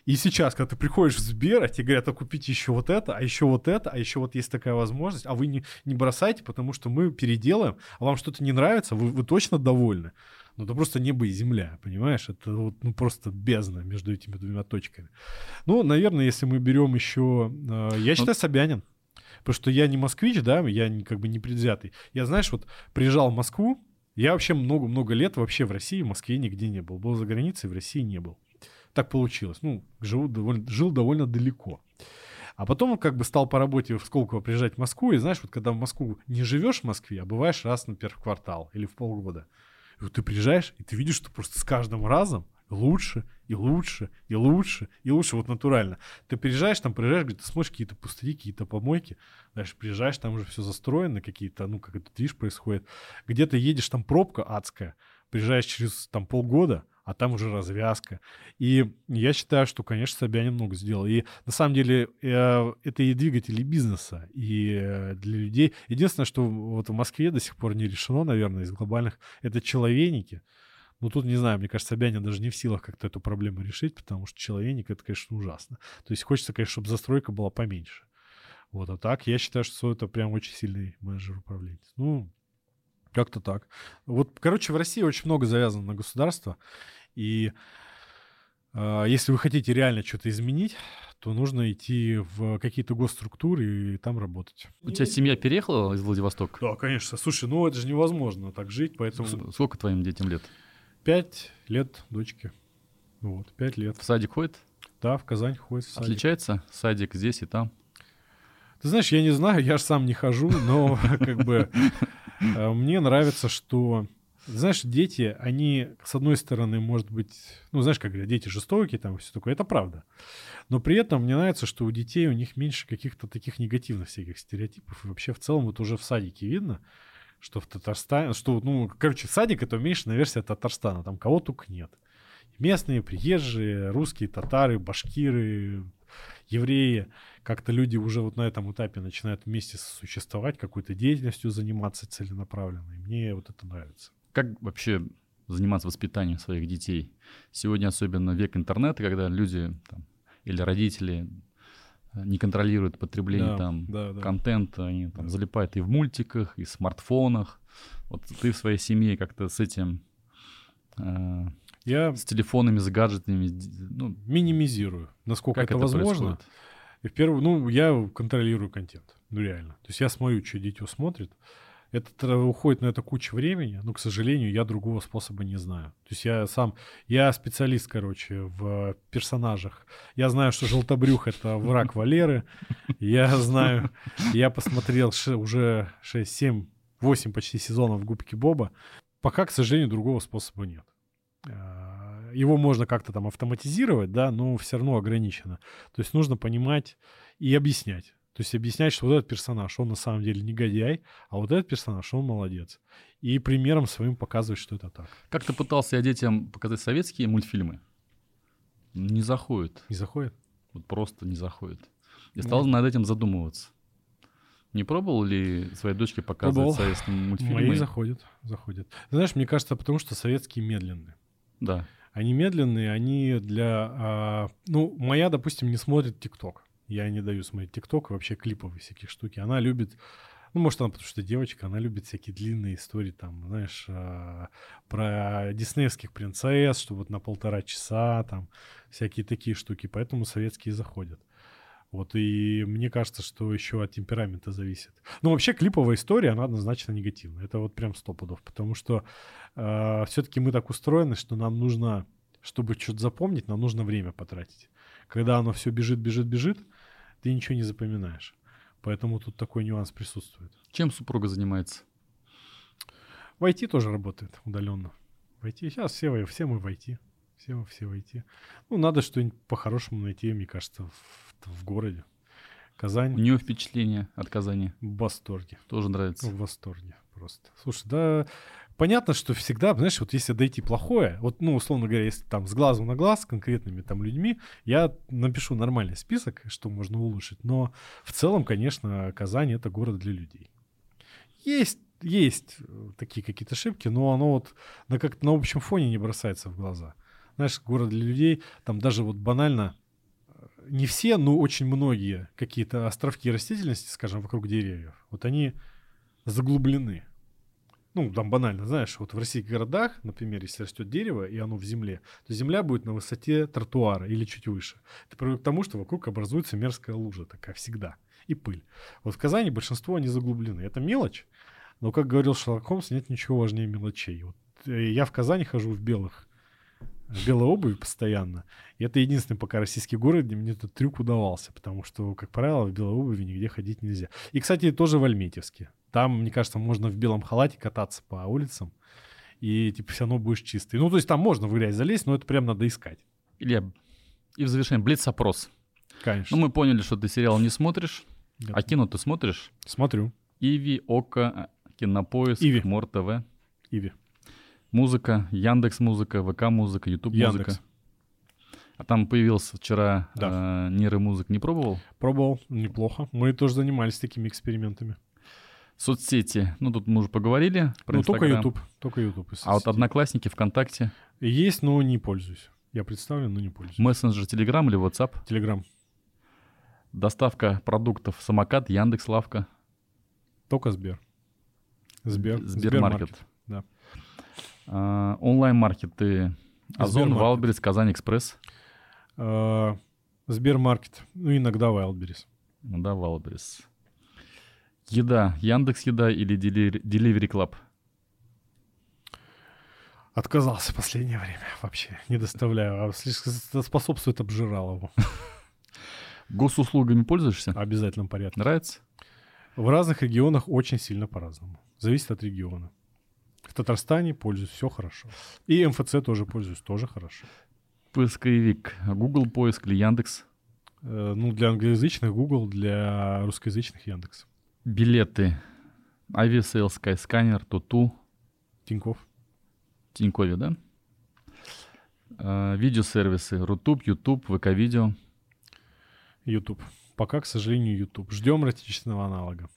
И сейчас, когда ты приходишь в Сбер, а тебе говорят, а купите еще вот это, а еще вот это, а еще вот есть такая возможность, а вы не, не бросайте, потому что мы переделаем, а вам что-то не нравится, вы, вы точно довольны. Ну, это просто небо и земля, понимаешь? Это вот, ну, просто бездна между этими двумя точками. Ну, наверное, если мы берем еще... Э, я считаю, Собянин. Потому что я не москвич, да, я не, как бы не предвзятый. Я, знаешь, вот приезжал в Москву, я вообще много-много лет вообще в России, в Москве нигде не был. Был за границей, в России не был так получилось. Ну, живу довольно, жил довольно далеко. А потом как бы стал по работе в Сколково приезжать в Москву, и знаешь, вот когда в Москву не живешь в Москве, а бываешь раз, например, в квартал или в полгода, и вот ты приезжаешь, и ты видишь, что просто с каждым разом лучше и лучше и лучше и лучше, вот натурально. Ты приезжаешь, там приезжаешь, где ты смотришь какие-то пустыри, какие-то помойки, дальше приезжаешь, там уже все застроено, какие-то, ну, как это, видишь, происходит. Где-то едешь, там пробка адская, приезжаешь через там полгода, а там уже развязка. И я считаю, что, конечно, Собянин много сделал. И на самом деле э, это и двигатели бизнеса, и э, для людей. Единственное, что вот в Москве до сих пор не решено, наверное, из глобальных, это человеники. Ну, тут, не знаю, мне кажется, Собянин даже не в силах как-то эту проблему решить, потому что человеник — это, конечно, ужасно. То есть хочется, конечно, чтобы застройка была поменьше. Вот, а так я считаю, что это прям очень сильный менеджер управления. Ну, как-то так. Вот, короче, в России очень много завязано на государство. И э, если вы хотите реально что-то изменить, то нужно идти в какие-то госструктуры и там работать. У тебя семья переехала из Владивостока? Да, конечно. Слушай, ну это же невозможно так жить, поэтому... Сколько твоим детям лет? Пять лет дочке. Вот, пять лет. В садик ходит? Да, в Казань ходит в садик. Отличается садик здесь и там? Ты знаешь, я не знаю, я же сам не хожу, но как бы э, мне нравится, что знаешь, дети, они, с одной стороны, может быть, ну, знаешь, как говорят, дети жестокие, там, все такое, это правда. Но при этом мне нравится, что у детей у них меньше каких-то таких негативных всяких стереотипов. И вообще в целом вот уже в садике видно, что в Татарстане, что, ну, короче, садик — это уменьшенная версия Татарстана, там кого только нет. Местные, приезжие, русские, татары, башкиры, евреи, как-то люди уже вот на этом этапе начинают вместе существовать, какой-то деятельностью заниматься целенаправленной. Мне вот это нравится. Как вообще заниматься воспитанием своих детей? Сегодня особенно век интернета, когда люди там, или родители э, не контролируют потребление да, там да, да. контента, они там да. залипают и в мультиках, и в смартфонах. Вот ты в своей семье как-то с этим э, я с телефонами, с гаджетами, ну, минимизирую, насколько это, это возможно. Происходит? И в первую, ну, я контролирую контент, ну реально. То есть я смотрю, что дитё смотрит. Это уходит на это куча времени, но, к сожалению, я другого способа не знаю. То есть я сам, я специалист, короче, в персонажах. Я знаю, что Желтобрюх — это враг Валеры. Я знаю, я посмотрел уже 6, 7, 8 почти сезонов Губки Боба. Пока, к сожалению, другого способа нет. Его можно как-то там автоматизировать, да, но все равно ограничено. То есть нужно понимать и объяснять. То есть объяснять, что вот этот персонаж, он на самом деле негодяй, а вот этот персонаж, он молодец. И примером своим показывать, что это так. Как ты пытался я детям показать советские мультфильмы? Не заходит. Не заходит? Вот просто не заходит. Я стал над этим задумываться. Не пробовал ли своей дочке показывать Пробовал. советские мультфильмы? Мои заходят, заходят. Знаешь, мне кажется, потому что советские медленные. Да. Они медленные, они для... А, ну, моя, допустим, не смотрит ТикТок. Я не даю смотреть ТикТок, вообще клиповые всякие штуки. Она любит... Ну, может, она потому что девочка, она любит всякие длинные истории, там, знаешь, а, про диснеевских принцесс, что вот на полтора часа, там, всякие такие штуки. Поэтому советские заходят. Вот, и мне кажется, что еще от темперамента зависит. Ну, вообще, клиповая история, она однозначно негативная. Это вот прям сто пудов. Потому что э, а, все-таки мы так устроены, что нам нужно, чтобы что-то запомнить, нам нужно время потратить. Когда оно все бежит, бежит, бежит, ты ничего не запоминаешь. Поэтому тут такой нюанс присутствует. Чем супруга занимается? В IT тоже работает удаленно. В IT. Сейчас все, все мы в IT. Все, все в IT. Ну, надо что-нибудь по-хорошему найти, мне кажется, в в городе. Казань. У нее впечатление от Казани? В восторге. Тоже нравится? В восторге просто. Слушай, да, понятно, что всегда, знаешь, вот если дойти плохое, вот, ну, условно говоря, если там с глазу на глаз с конкретными там людьми, я напишу нормальный список, что можно улучшить, но в целом, конечно, Казань — это город для людей. Есть есть такие какие-то ошибки, но оно вот на как-то на общем фоне не бросается в глаза. Знаешь, город для людей, там даже вот банально не все, но очень многие какие-то островки растительности, скажем, вокруг деревьев, вот они заглублены. Ну, там банально, знаешь, вот в российских городах, например, если растет дерево, и оно в земле, то земля будет на высоте тротуара или чуть выше. Это приводит к тому, что вокруг образуется мерзкая лужа такая всегда. И пыль. Вот в Казани большинство они заглублены. Это мелочь, но, как говорил Шерлок Холмс, нет ничего важнее мелочей. Вот э, я в Казани хожу в белых белой обуви постоянно. И это единственный пока российский город, где мне этот трюк удавался, потому что, как правило, в белой обуви нигде ходить нельзя. И, кстати, тоже в Альметьевске. Там, мне кажется, можно в белом халате кататься по улицам, и типа все равно будешь чистый. Ну, то есть там можно в грязь залезть, но это прям надо искать. Илья, и в завершение, блиц-опрос. Конечно. Ну, мы поняли, что ты сериал не смотришь, да. а кино ты смотришь? Смотрю. Иви, Ока, Кинопоиск, Иви. Мор ТВ. Иви. Музыка, Яндекс Музыка, ВК Музыка, Ютуб Музыка. А там появился вчера да. э, нейромузык. Не пробовал? Пробовал, неплохо. Мы тоже занимались такими экспериментами. Соцсети. Ну, тут мы уже поговорили про Ну, Инстаграм. только YouTube. Только YouTube. А вот Одноклассники, ВКонтакте? Есть, но не пользуюсь. Я представлен, но не пользуюсь. Мессенджер, Телеграм или WhatsApp? Телеграм. Доставка продуктов, самокат, Яндекс, Лавка? Только Сбер. Сбер. Сбермаркет. Да. А, онлайн-маркеты Озон, Wildberries, KazanExpress. А, Сбермаркет. Ну, иногда Wildberries. Да, Wildberries. Еда. Яндекс Еда или Delivery Club? Отказался в последнее время вообще. Не доставляю. А слишком способствует обжиралову. Госуслугами пользуешься? В обязательном порядке. Нравится? В разных регионах очень сильно по-разному. Зависит от региона. В Татарстане пользуюсь, все хорошо. И МФЦ тоже пользуюсь, тоже хорошо. Поисковик. Google поиск или Яндекс? Э, ну, для англоязычных Google, для русскоязычных Яндекс. Билеты. Aviasales, Skyscanner, Туту. Тиньков. Тинькове, да? Э, видеосервисы. Рутуб, Ютуб, ВК-видео. YouTube. Пока, к сожалению, YouTube. Ждем ратичного аналога.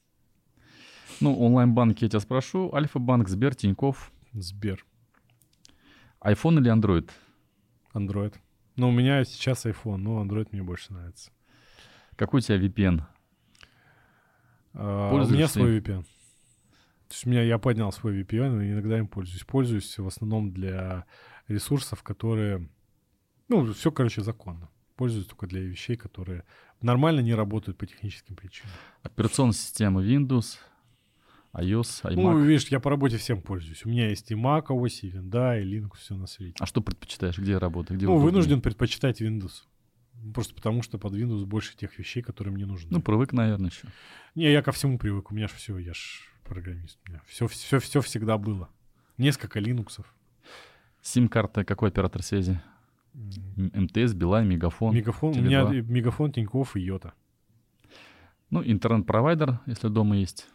Ну, онлайн-банки я тебя спрошу. Альфа-банк, Сбер, Тиньков. Сбер. iPhone или Android? Android. Но у меня сейчас iPhone, но Android мне больше нравится. Какой у тебя VPN? А, у меня свой VPN. То есть у меня я поднял свой VPN и иногда им пользуюсь. Пользуюсь в основном для ресурсов, которые... Ну, все, короче, законно. Пользуюсь только для вещей, которые нормально не работают по техническим причинам. Операционная система Windows, iOS, iMac. Ну, видишь, я по работе всем пользуюсь. У меня есть и Mac OS, и Windows, и Linux, все на свете. А что предпочитаешь? Где работать? Где ну, удобнее? вынужден предпочитать Windows. Просто потому, что под Windows больше тех вещей, которые мне нужны. Ну, привык, наверное, еще. Не, я ко всему привык. У меня же все, я ж программист. У меня все, все, все всегда было. Несколько Linux. Сим-карта какой оператор связи? МТС, Билайн, Мегафон. Мегафон. У меня Мегафон, Тинькофф и Йота. Ну, интернет-провайдер, если дома есть.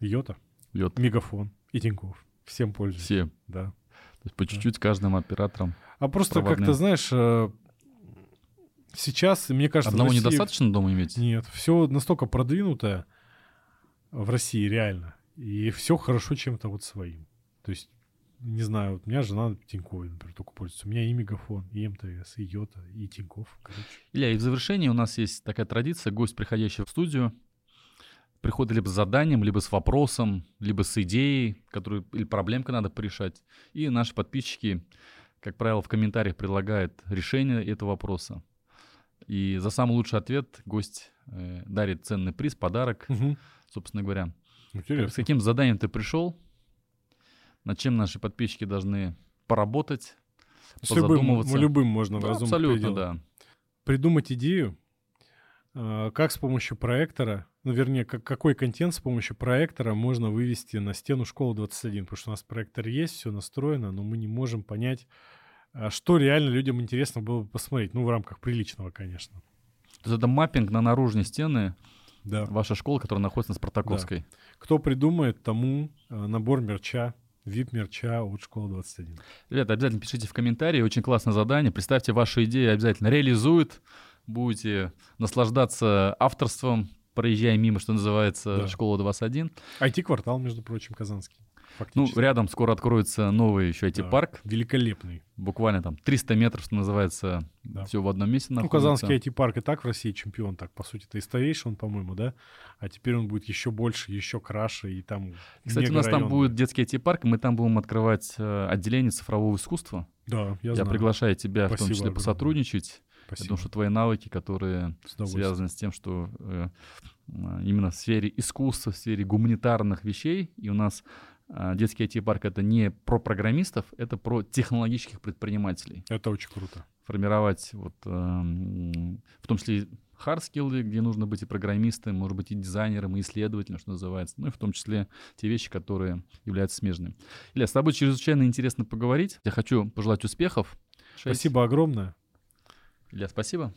Йота. Йота. Мегафон и Тинькофф. Всем пользуюсь. Все. Да. То есть по чуть-чуть да. каждым оператором. А просто как-то, знаешь, э, сейчас, мне кажется... Одного России... недостаточно дома иметь? Нет. Все настолько продвинутое в России, реально. И все хорошо чем-то вот своим. То есть не знаю, вот у меня жена Тиньковой, например, только пользуется. У меня и Мегафон, и МТС, и Йота, и Тиньков, короче. Илья, и в завершении у нас есть такая традиция, гость, приходящий в студию, приходит либо с заданием, либо с вопросом, либо с идеей, которую или проблемка надо порешать. И наши подписчики, как правило, в комментариях предлагают решение этого вопроса. И за самый лучший ответ гость э, дарит ценный приз, подарок, угу. собственно говоря. Интересно. С каким заданием ты пришел? Над чем наши подписчики должны поработать, с позадумываться? Любым, любым можно да, Абсолютно, предел. да. Придумать идею, а, как с помощью проектора, ну, вернее, как, какой контент с помощью проектора можно вывести на стену школы 21, потому что у нас проектор есть, все настроено, но мы не можем понять, а, что реально людям интересно было бы посмотреть, ну, в рамках приличного, конечно. То есть это маппинг на наружные стены, да. ваша школа, которая находится на Спартаковской. Да. Кто придумает, тому а, набор мерча VIP-мерча от школы 21. Ребята, обязательно пишите в комментарии, очень классное задание. Представьте ваши идеи, обязательно реализуют. Будете наслаждаться авторством, проезжая мимо, что называется, да. школа 21. IT-квартал, между прочим, казанский. Ну, рядом скоро откроется новый еще IT-парк. Да, великолепный. Буквально там 300 метров, что называется, да. все в одном месте находится. Ну, казанский IT-парк и так в России чемпион, так, по сути, это и старейший он, по-моему, да? А теперь он будет еще больше, еще краше, и там Кстати, у нас там будет детский IT-парк, и мы там будем открывать э, отделение цифрового искусства. Да, я, я знаю. приглашаю тебя Спасибо в том числе огромное. посотрудничать. Спасибо. Я думаю, что твои навыки, которые с связаны с тем, что э, именно в сфере искусства, в сфере гуманитарных вещей, и у нас а, детский IT-парк это не про программистов, это про технологических предпринимателей. Это очень круто. Формировать вот, э, в том числе hard skills, где нужно быть и программистом, может быть и дизайнером, и исследователем, что называется, ну и в том числе те вещи, которые являются смежными. Илья, с тобой чрезвычайно интересно поговорить. Я хочу пожелать успехов. 6. Спасибо огромное. Илья, спасибо.